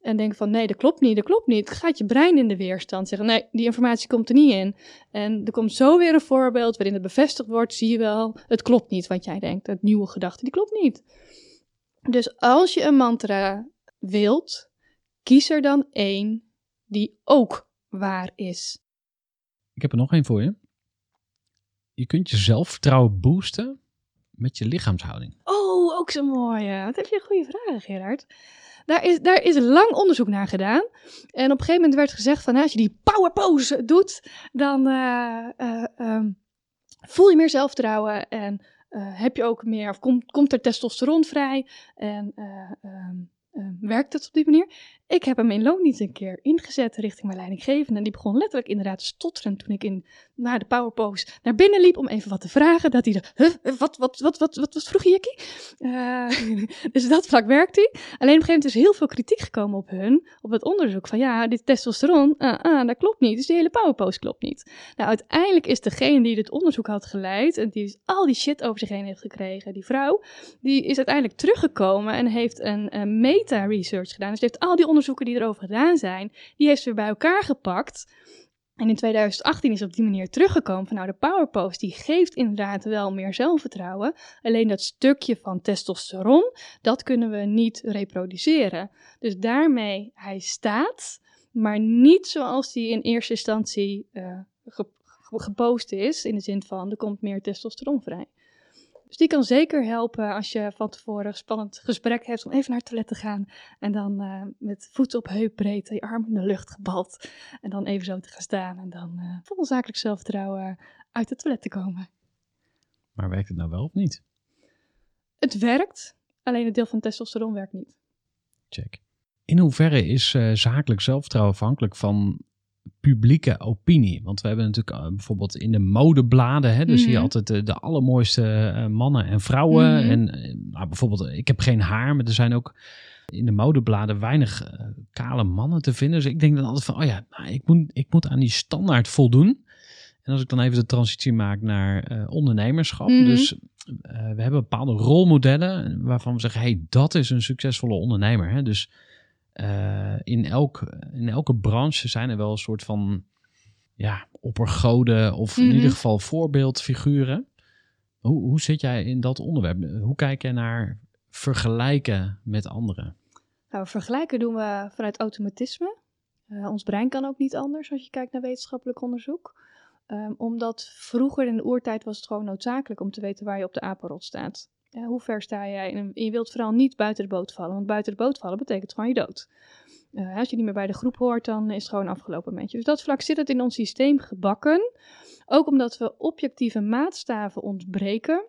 en denkt van nee, dat klopt niet, dat klopt niet, gaat je brein in de weerstand zeggen nee, die informatie komt er niet in. En er komt zo weer een voorbeeld waarin het bevestigd wordt, zie je wel, het klopt niet wat jij denkt, het nieuwe gedachte, die klopt niet. Dus als je een mantra wilt, kies er dan één die ook waar is. Ik heb er nog één voor je. Je kunt je zelfvertrouwen boosten met je lichaamshouding. Oh, ook zo mooi. Wat heb je een goede vraag, Gerard. Daar is, daar is lang onderzoek naar gedaan. En op een gegeven moment werd gezegd van... nou, als je die power pose doet, dan eh, eh, ehm, voel je meer zelfvertrouwen... en eh, heb je ook meer, of komt, komt er testosteron vrij... en eh, ehm, eh, werkt het op die manier. Ik heb hem in loon niet een keer ingezet richting mijn leidinggevende. En die begon letterlijk inderdaad te stotteren toen ik in, naar de powerpose naar binnen liep om even wat te vragen. Dat hij huh, wat, wat, wat, wat, wat, wat vroeg je, Jikkie? Uh, dus dat vlak werkt hij. Alleen op een gegeven moment is heel veel kritiek gekomen op hun, op het onderzoek. Van ja, dit testosteron, uh, uh, dat klopt niet. Dus die hele powerpose klopt niet. Nou, uiteindelijk is degene die dit onderzoek had geleid en die dus al die shit over zich heen heeft gekregen, die vrouw, die is uiteindelijk teruggekomen en heeft een, meta-research gedaan. Dus heeft al die onderzoeken die erover gedaan zijn, die heeft ze weer bij elkaar gepakt. En in 2018 is op die manier teruggekomen van nou de powerpost die geeft inderdaad wel meer zelfvertrouwen. Alleen dat stukje van testosteron, dat kunnen we niet reproduceren. Dus daarmee hij staat, maar niet zoals die in eerste instantie uh, gepost is. In de zin van er komt meer testosteron vrij. Dus die kan zeker helpen als je van tevoren een spannend gesprek hebt om even naar het toilet te gaan. En dan uh, met voet op heupbreedte, je arm in de lucht gebald. En dan even zo te gaan staan en dan uh, vol zakelijk zelfvertrouwen uit het toilet te komen. Maar werkt het nou wel of niet? Het werkt, alleen het deel van testosteron werkt niet. Check. In hoeverre is uh, zakelijk zelfvertrouwen afhankelijk van publieke opinie. Want we hebben natuurlijk uh, bijvoorbeeld in de modebladen, hè, dus mm zie je altijd de, de allermooiste uh, mannen en vrouwen. Mm -hmm. En uh, nou, bijvoorbeeld, ik heb geen haar, maar er zijn ook in de modebladen weinig eh, kale mannen te vinden. Dus ik denk dan altijd van, oh ja, nou, ik, moet, ik moet aan die standaard voldoen. En als ik dan even de transitie maak naar eh, ondernemerschap. Mm -hmm. Dus eh, we hebben bepaalde rolmodellen waarvan we zeggen, hey, dat is een succesvolle ondernemer. Hè? Dus uh, in, elk, in elke branche zijn er wel een soort van ja, oppergoden of mm -hmm. in ieder geval voorbeeldfiguren. Hoe, hoe zit jij in dat onderwerp? Hoe kijk jij naar vergelijken met anderen? Nou, vergelijken doen we vanuit automatisme. Uh, ons brein kan ook niet anders als je kijkt naar wetenschappelijk onderzoek. Um, omdat vroeger in de oertijd was het gewoon noodzakelijk om te weten waar je op de apenrot staat. Ja, hoe ver sta jij? En je wilt vooral niet buiten de boot vallen, want buiten de boot vallen betekent gewoon je dood. Uh, als je niet meer bij de groep hoort, dan is het gewoon afgelopen met je. Dus dat vlak zit het in ons systeem gebakken. Ook omdat we objectieve maatstaven ontbreken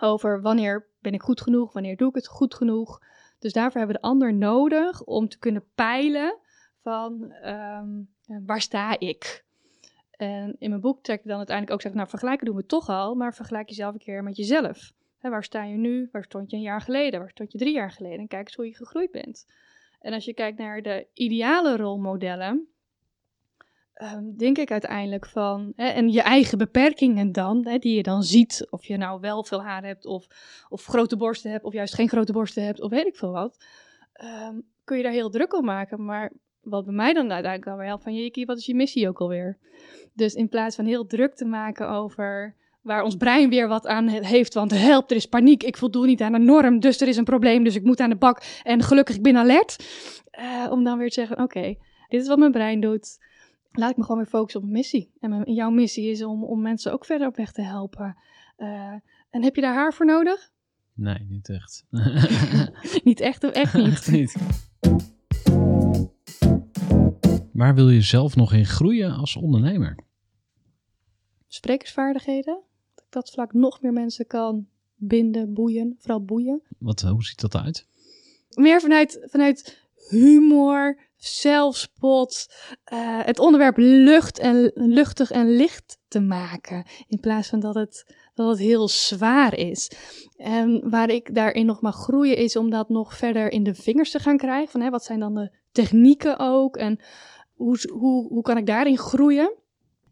over wanneer ben ik goed genoeg, wanneer doe ik het goed genoeg. Dus daarvoor hebben we de ander nodig om te kunnen peilen van um, waar sta ik. En in mijn boek trek ik dan uiteindelijk ook zeggen, nou vergelijken doen we toch al, maar vergelijk jezelf een keer met jezelf. He, waar sta je nu? Waar stond je een jaar geleden? Waar stond je drie jaar geleden? En kijk eens hoe je gegroeid bent. En als je kijkt naar de ideale rolmodellen, um, denk ik uiteindelijk van, hè, en je eigen beperkingen dan, hè, die je dan ziet, of je nou wel veel haar hebt, of, of grote borsten hebt, of juist geen grote borsten hebt, of weet ik veel wat, um, kun je daar heel druk om maken. Maar wat bij mij dan uiteindelijk alweer helpt, van Jiki, wat is je missie ook alweer? Dus in plaats van heel druk te maken over waar ons brein weer wat aan heeft, want help, er is paniek, ik voldoe niet aan een norm, dus er is een probleem, dus ik moet aan de bak en gelukkig ik ben alert. Uh, om dan weer te zeggen, oké, okay, dit is wat mijn brein doet, laat ik me gewoon weer focussen op mijn missie. En mijn, jouw missie is om, om mensen ook verder op weg te helpen. Uh, en heb je daar haar voor nodig? Nee, niet echt. niet echt of echt niet? echt niet. Waar wil je zelf nog in groeien als ondernemer? Sprekersvaardigheden. Dat vlak nog meer mensen kan binden, boeien, vooral boeien. Wat, hoe ziet dat eruit? Meer vanuit, vanuit humor, zelfspot, uh, het onderwerp lucht en, luchtig en licht te maken. In plaats van dat het, dat het heel zwaar is. En waar ik daarin nog mag groeien is om dat nog verder in de vingers te gaan krijgen. Van, hè, wat zijn dan de technieken ook en hoe, hoe, hoe kan ik daarin groeien?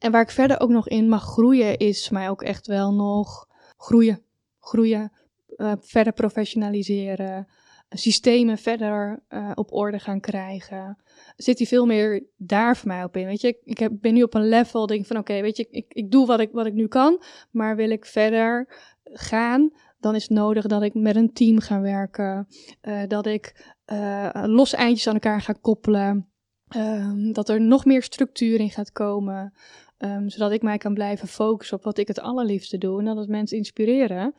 En waar ik verder ook nog in mag groeien is mij ook echt wel nog groeien. Groeien, uh, verder professionaliseren, systemen verder uh, op orde gaan krijgen. Zit hij veel meer daar voor mij op in. Weet je, ik ben nu op een level, denk van oké, weet je, ik, ik doe wat ik, wat ik nu kan, maar wil ik verder gaan, dan is het nodig dat ik met een team ga werken, uh, dat ik losse eindjes aan elkaar ga koppelen. Um, dat er nog meer structuur in gaat komen. Um, zodat ik mij kan blijven focussen op wat ik het allerliefste doe. En dat is mensen inspireren.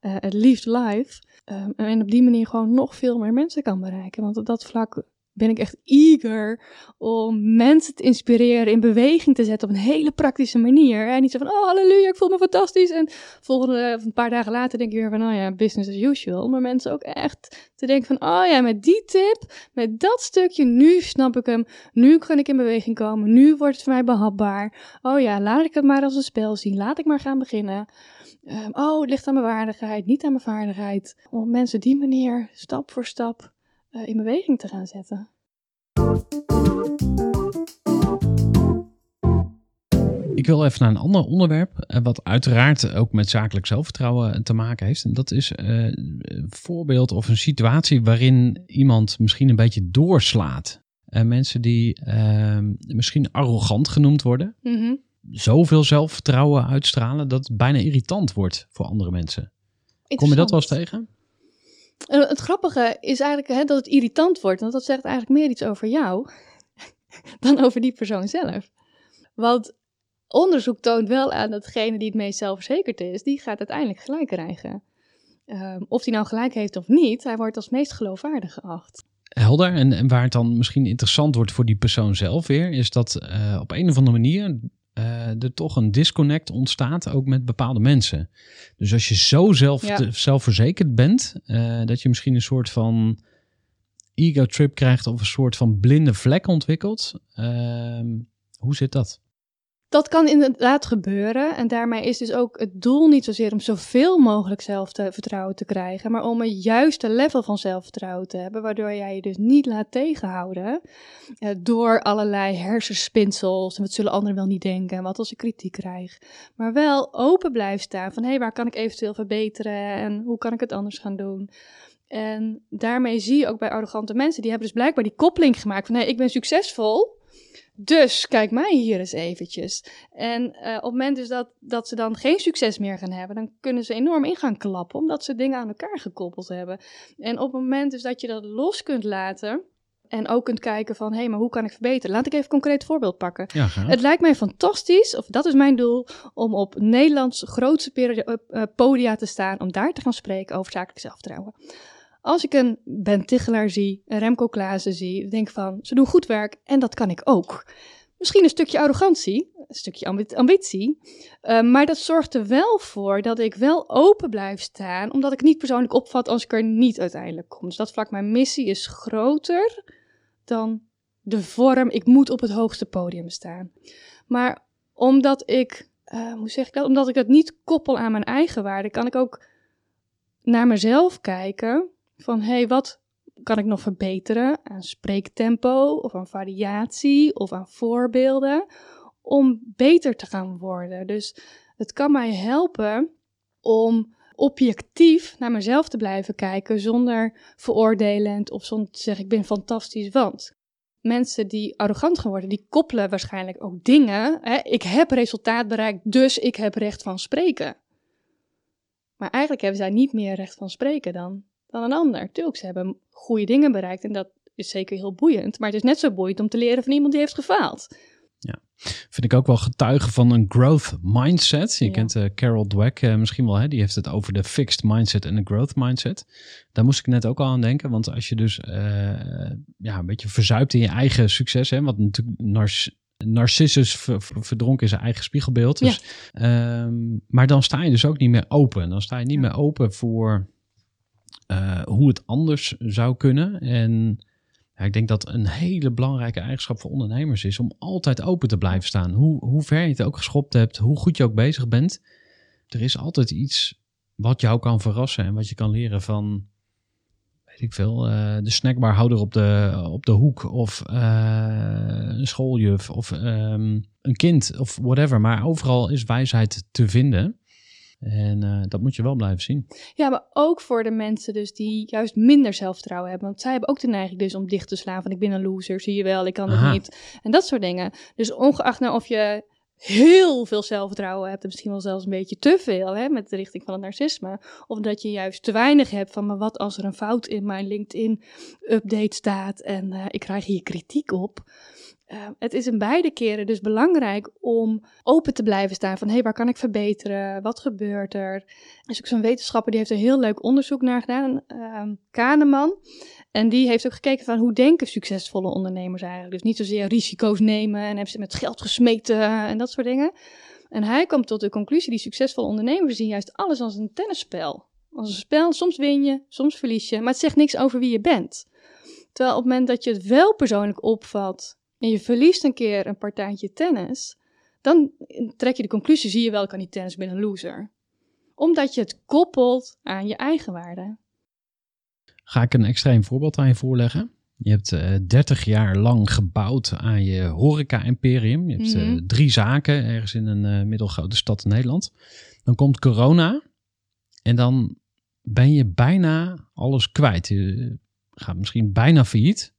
Uh, het liefst live. Um, en op die manier gewoon nog veel meer mensen kan bereiken. Want op dat vlak ben ik echt eager om mensen te inspireren, in beweging te zetten op een hele praktische manier. En niet zo van, oh halleluja, ik voel me fantastisch. En volgende, of een paar dagen later denk je weer van, oh ja, business as usual. Maar mensen ook echt te denken van, oh ja, met die tip, met dat stukje, nu snap ik hem. Nu kan ik in beweging komen. Nu wordt het voor mij behapbaar. Oh ja, laat ik het maar als een spel zien. Laat ik maar gaan beginnen. Um, oh, het ligt aan mijn waardigheid, niet aan mijn vaardigheid. Om mensen die manier stap voor stap in beweging te gaan zetten. Ik wil even naar een ander onderwerp, eh, wat uiteraard ook met zakelijk zelfvertrouwen te maken heeft. En dat is een voorbeeld of een situatie waarin iemand misschien een beetje doorslaat. Mensen die uh, misschien arrogant genoemd worden. Mm -hmm. Zoveel zelfvertrouwen uitstralen dat het bijna irritant wordt voor andere mensen. Kom je dat wel eens tegen? Het grappige is eigenlijk hè, dat het irritant wordt, want dat zegt eigenlijk meer iets over jou dan over die persoon zelf. Want onderzoek toont wel aan dat degene die het meest zelfverzekerd is, die gaat uiteindelijk gelijk krijgen. Um, of hij nou gelijk heeft of niet, hij wordt als meest geloofwaardig geacht. Helder. En, en, waar het dan misschien interessant wordt voor die persoon zelf weer, is dat uh, op een of andere manier uh, er toch een disconnect ontstaat, ook met bepaalde mensen. Dus als je zo zelf, ja. zelfverzekerd bent, uh, dat je misschien een soort van ego-trip krijgt of een soort van blinde vlek ontwikkelt. Uh, hoe zit dat? Dat kan inderdaad gebeuren. En daarmee is dus ook het doel niet zozeer om zoveel mogelijk zelfvertrouwen te krijgen, maar om een juiste level van zelfvertrouwen te hebben, waardoor jij je dus niet laat tegenhouden eh, door allerlei hersenspinsels. En wat zullen anderen wel niet denken? En wat als ik kritiek krijg? Maar wel open blijven staan van hé, hey, waar kan ik eventueel verbeteren en hoe kan ik het anders gaan doen? En daarmee zie je ook bij arrogante mensen, die hebben dus blijkbaar die koppeling gemaakt van hé, hey, ik ben succesvol. Dus kijk mij hier eens eventjes. En uh, op het moment dus dat, dat ze dan geen succes meer gaan hebben, dan kunnen ze enorm in gaan klappen, omdat ze dingen aan elkaar gekoppeld hebben. En op het moment dus dat je dat los kunt laten, en ook kunt kijken van, hé, hey, maar hoe kan ik verbeteren? Laat ik even een concreet voorbeeld pakken. Ja, het lijkt mij fantastisch, of dat is mijn doel, om op Nederlands grootste uh, podia te staan, om daar te gaan spreken over zakelijk zelfvertrouwen. Als ik een Ben Tichelaar zie, een Remco Klaassen zie, denk van, ze doen goed werk en dat kan ik ook. Misschien een stukje arrogantie, een stukje ambitie, uh, maar dat zorgt er wel voor dat ik wel open blijf staan, omdat ik niet persoonlijk opvat als ik er niet uiteindelijk kom. Dus dat vlak, mijn missie is groter dan de vorm, ik moet op het hoogste podium staan. Maar omdat ik, uh, hoe zeg ik dat, omdat ik het niet koppel aan mijn eigen waarde, kan ik ook naar mezelf kijken van hé, hey, wat kan ik nog verbeteren aan spreektempo of aan variatie of aan voorbeelden om beter te gaan worden. Dus het kan mij helpen om objectief naar mezelf te blijven kijken zonder veroordelend of zonder te zeggen ik ben fantastisch, want mensen die arrogant gaan worden, die koppelen waarschijnlijk ook dingen. Hè? Ik heb resultaat bereikt, dus ik heb recht van spreken. Maar eigenlijk hebben zij niet meer recht van spreken dan dan een ander. Tuurlijk, ze hebben goede dingen bereikt en dat is zeker heel boeiend. Maar het is net zo boeiend om te leren van iemand die heeft gefaald. Ja, vind ik ook wel getuigen van een growth mindset. Je kent uh, Carol Dweck uh, misschien wel, hè? die heeft het over de fixed mindset en de growth mindset. Daar moest ik net ook al aan denken, want als je dus uh, ja, een beetje verzuipt in je eigen succes, hè, wat natuurlijk Nars Narcissus verdronken in zijn eigen spiegelbeeld. Dus, ja. um, maar dan sta je dus ook niet meer open. Dan sta je niet ja. meer open voor uh, hoe het anders zou kunnen. En ja, ik denk dat een hele belangrijke eigenschap voor ondernemers is om altijd open te blijven staan. Hoe, hoe ver je het ook geschopt hebt, hoe goed je ook bezig bent. Er is altijd iets wat jou kan verrassen en wat je kan leren van, weet ik veel, uh, de snackbarhouder op de, op de hoek of uh, een schooljuf of um, een kind of whatever. Maar overal is wijsheid te vinden. En uh, dat moet je wel blijven zien. Ja, maar ook voor de mensen dus die juist minder zelfvertrouwen hebben. Want zij hebben ook de neiging dus om dicht te slaan van ik ben een loser, zie je wel, ik kan het niet. En dat soort dingen. Dus ongeacht nou of je heel veel zelfvertrouwen hebt, en misschien wel zelfs een beetje te veel hè, met de richting van het narcisme. Of dat je juist te weinig hebt van, maar wat als er een fout in mijn LinkedIn-update staat en uh, ik krijg hier kritiek op. Uh, het is in beide keren dus belangrijk om open te blijven staan van hé, hey, waar kan ik verbeteren? Wat gebeurt er? Er is ook zo'n wetenschapper die heeft een heel leuk onderzoek naar gedaan, uh, Kahneman. En die heeft ook gekeken van hoe denken succesvolle ondernemers eigenlijk. Dus niet zozeer risico's nemen en hebben ze met geld gesmeten en dat soort dingen. En hij komt tot de conclusie, die succesvolle ondernemers zien juist alles als een tennisspel. Als een spel, soms win je, soms verlies je, maar het zegt niks over wie je bent. Terwijl op het moment dat je het wel persoonlijk opvat en je verliest een keer een partijtje tennis, dan trek je de conclusie, zie je wel, ik kan niet tennis, ik ben een loser. Omdat je het koppelt aan je eigen waarde. Ga ik een extreem voorbeeld aan je voorleggen? Je hebt uh, eh, 30 jaar lang gebouwd aan je horeca-imperium. Je hebt mm drie zaken ergens in een uh, middelgrote stad in Nederland. Dan komt corona en dan ben je bijna alles kwijt. Je gaat misschien bijna failliet.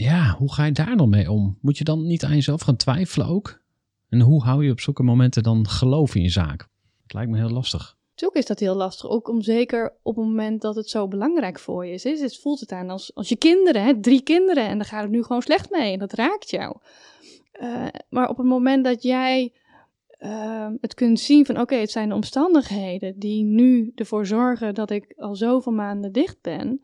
Ja, hoe ga je daar dan mee om? Moet je dan niet aan jezelf gaan twijfelen ook? En hoe hou je op zulke momenten dan geloof in je zaak? Het lijkt me heel lastig. Natuurlijk is dat heel lastig, ook om zeker op het moment dat het zo belangrijk voor je is. Het voelt het aan als, als je kinderen, hè, drie kinderen, en dan gaat het nu gewoon slecht mee en dat raakt jou. Uh, maar op het moment dat jij uh, het kunt zien van oké, het zijn de omstandigheden die nu ervoor zorgen dat ik al zoveel maanden dicht ben.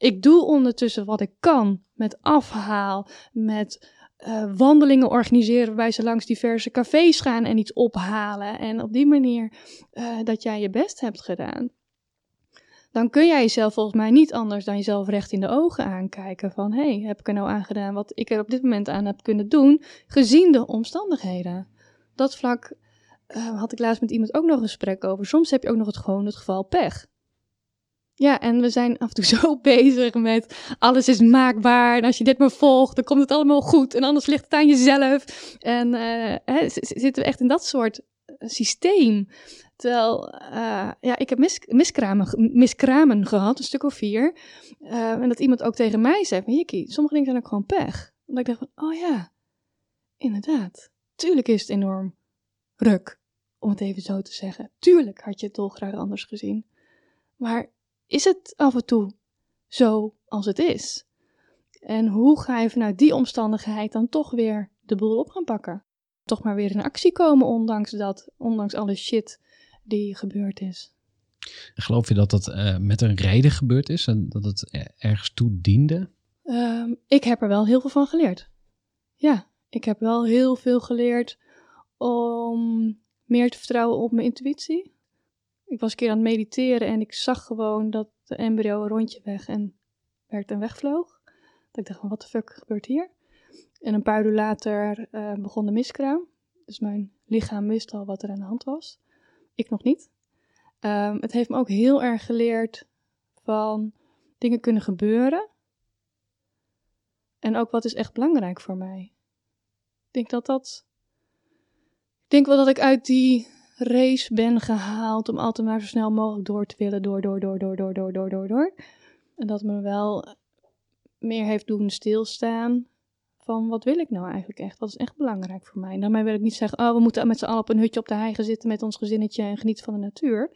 Ik doe ondertussen wat ik kan met afhaal, met uh, wandelingen organiseren waarbij ze langs diverse cafés gaan en iets ophalen. En op die manier uh, dat jij je best hebt gedaan. Dan kun jij jezelf volgens mij niet anders dan jezelf recht in de ogen aankijken. Van hé, hey, heb ik er nou aan gedaan wat ik er op dit moment aan heb kunnen doen, gezien de omstandigheden. Dat vlak uh, had ik laatst met iemand ook nog een gesprek over. Soms heb je ook nog het, gewoon het geval pech. Ja, en we zijn af en toe zo bezig met alles is maakbaar. En als je dit maar volgt, dan komt het allemaal goed. En anders ligt het aan jezelf. En uh, hè, zitten we echt in dat soort eh, systeem. Terwijl, uh, ja, ik heb mis, miskramen, miskramen gehad, een stuk of vier. En dat iemand ook tegen mij zei van, Jikkie, sommige dingen zijn ook gewoon pech. Omdat ik dacht van, oh ja, inderdaad. Tuurlijk is het enorm ruk, om het even zo te zeggen. Tuurlijk had je het dolgraag anders gezien. Maar is het af en toe zo als het is? En hoe ga je vanuit die omstandigheid dan toch weer de boel op gaan pakken? Toch maar weer in actie komen, ondanks dat, ondanks alle shit die gebeurd is. Geloof je dat dat uh, met een reden gebeurd is en dat het ergens toe diende? Um, ik heb er wel heel veel van geleerd. Ja, ik heb wel heel veel geleerd om meer te vertrouwen op mijn intuïtie. Ik was een keer aan het mediteren en ik zag gewoon dat de embryo een rondje weg en werd en wegvloog. Dat ik dacht van, wat de fuck gebeurt hier? En een paar uur later uh, begon de miskraam. Dus mijn lichaam wist al wat er aan de hand was. Ik nog niet. Um, het heeft me ook heel erg geleerd van dingen kunnen gebeuren. En ook wat is echt belangrijk voor mij. Ik denk dat dat. Ik denk wel dat ik uit die race ben gehaald om altijd maar zo snel mogelijk door te willen, door, door, door, door, door, door, door, door, door. En dat me wel meer heeft doen stilstaan van wat wil ik nou eigenlijk echt? Wat is echt belangrijk voor mij? Daarmee wil ik niet zeggen, oh, we moeten met z'n allen op een hutje op de hei gaan zitten met ons gezinnetje en genieten van de natuur.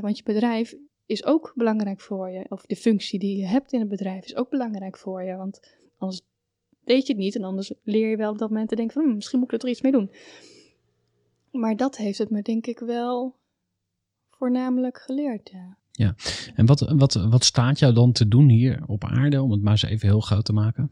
Want je bedrijf is ook belangrijk voor je. Of de functie die je hebt in het bedrijf is ook belangrijk voor je. Want anders weet je het niet en anders leer je wel op dat moment te denken van, hm, misschien moet ik er toch iets mee doen. Maar dat heeft het me denk ik wel voornamelijk geleerd, ja. Ja, en wat, wat, wat staat jou dan te doen hier op aarde, om het maar eens even heel groot te maken?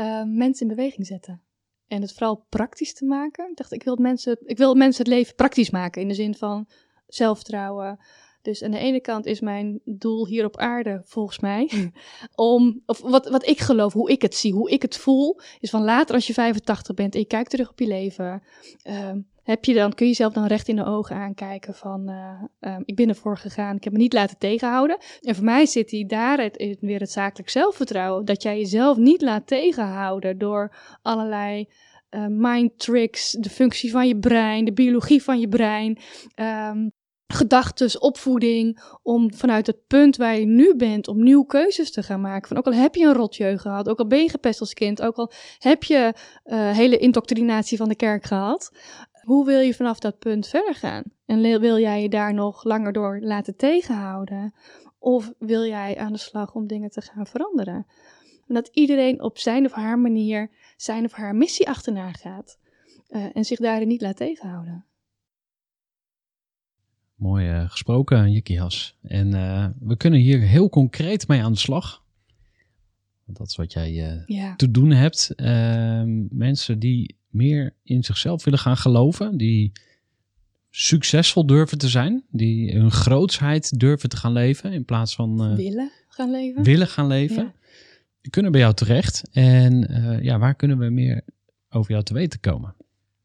Uh, mensen in beweging zetten. En het vooral praktisch te maken. Ik dacht, ik wil, mensen, ik wil mensen het leven praktisch maken. In de zin van zelfvertrouwen, dus aan de ene kant is mijn doel hier op aarde, volgens mij, om, of wat, wat ik geloof, hoe ik het zie, hoe ik het voel, is van later als je 85 bent en je kijkt terug op je leven, uh, heb je dan, kun je jezelf dan recht in de ogen aankijken van, uh, uh, ik ben ervoor gegaan, ik heb me niet laten tegenhouden. En voor mij zit die daar het, weer het zakelijk zelfvertrouwen, dat jij jezelf niet laat tegenhouden door allerlei uh, mind tricks, de functie van je brein, de biologie van je brein, um, gedachten, opvoeding, om vanuit het punt waar je nu bent, om nieuwe keuzes te gaan maken. Van ook al heb je een rotjeugd gehad, ook al ben je gepest als kind, ook al heb je uh, hele indoctrinatie van de kerk gehad, hoe wil je vanaf dat punt verder gaan? En wil jij je daar nog langer door laten tegenhouden? Of wil jij aan de slag om dingen te gaan veranderen? En dat iedereen op zijn of haar manier zijn of haar missie achterna gaat. Uh, en zich daarin niet laat tegenhouden. Mooi uh, gesproken, Jikias. En uh, we kunnen hier heel concreet mee aan de slag. Dat is wat jij ja. te doen hebt. Ehm, mensen die meer in zichzelf willen gaan geloven, die succesvol durven te zijn, die hun grootsheid durven te gaan leven in plaats van willen gaan leven. Willen gaan leven. Ja. Die kunnen bij jou terecht. En ja, waar kunnen we meer over jou te weten komen?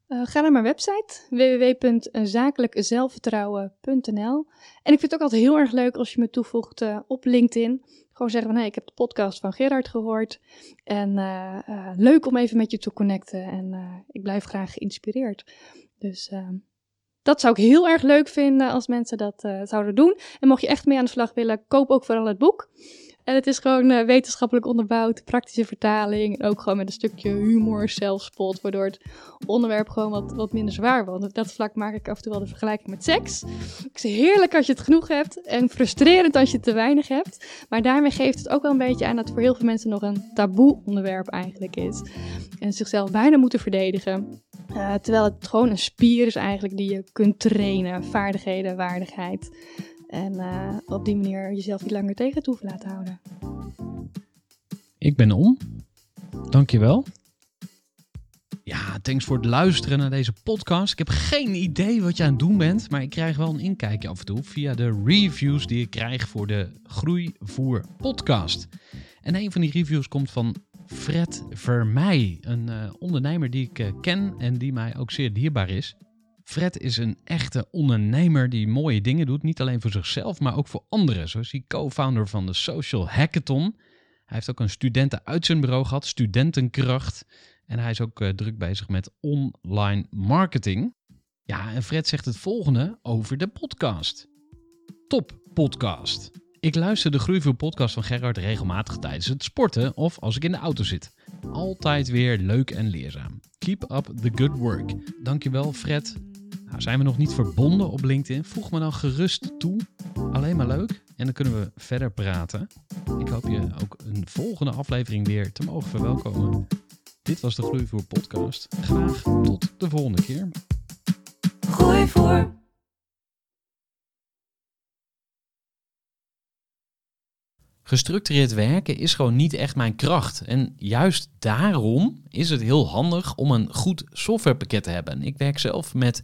Uh, ga naar mijn website www.zakelijkzelfvertrouwen.nl. En ik vind het ook altijd heel erg leuk als je me toevoegt op LinkedIn. Gewoon zeggen van, hey, ik heb de podcast van Gerard gehoord. En uh, leuk om even met je te connecten. En ik blijf graag geïnspireerd. Dus dat zou ik heel erg leuk vinden als mensen dat zouden doen. En mocht je echt mee aan de slag willen, koop ook vooral het boek. En het is gewoon uh, wetenschappelijk onderbouwd, praktische vertaling. En ook gewoon met een stukje humor, zelfspot, waardoor het onderwerp gewoon wat, wat minder zwaar wordt. Op dat vlak maak ik af en toe wel de vergelijking met seks. Ik zeg heerlijk als je het genoeg hebt en frustrerend als je het te weinig hebt. Maar daarmee geeft het ook wel een beetje aan dat het voor heel veel mensen nog een taboe onderwerp eigenlijk is. En zichzelf bijna moeten verdedigen. Uh, terwijl het gewoon een spier is eigenlijk die je kunt trainen. Vaardigheden, waardigheid. En uh, op die manier jezelf niet langer tegen te laten houden. Ik ben om. Dankjewel. Ja, thanks voor het luisteren naar deze podcast. Ik heb geen idee wat je aan het doen bent, maar ik krijg wel een inkijkje af en toe via de reviews die ik krijg voor de Groeivoer podcast. En een van die reviews komt van Fred Vermeij, een uh, ondernemer die ik uh, ken en die mij ook zeer dierbaar is. Fred is een echte ondernemer die mooie dingen doet. Niet alleen voor zichzelf, maar ook voor anderen. Zo is hij co-founder van de Social Hackathon. Hij heeft ook een studentenuitzendbureau gehad, Studentenkracht. En hij is ook uh, druk bezig met online marketing. Ja, en Fred zegt het volgende over de podcast. Top podcast. Ik luister de Groeivoer podcast van Gerard regelmatig tijdens het sporten of als ik in de auto zit. Altijd weer leuk en leerzaam. Keep up the good work. Dankjewel Fred nou, zijn we nog niet verbonden op LinkedIn? Voeg me dan gerust toe. Alleen maar leuk. En dan kunnen we verder praten. Ik hoop je ook een volgende aflevering weer te mogen verwelkomen. Dit was de Groeivoer podcast. Graag tot de volgende keer. Groei voor. Gestructureerd werken is gewoon niet echt mijn kracht. En juist daarom is het heel handig om een goed softwarepakket te hebben. Ik werk zelf met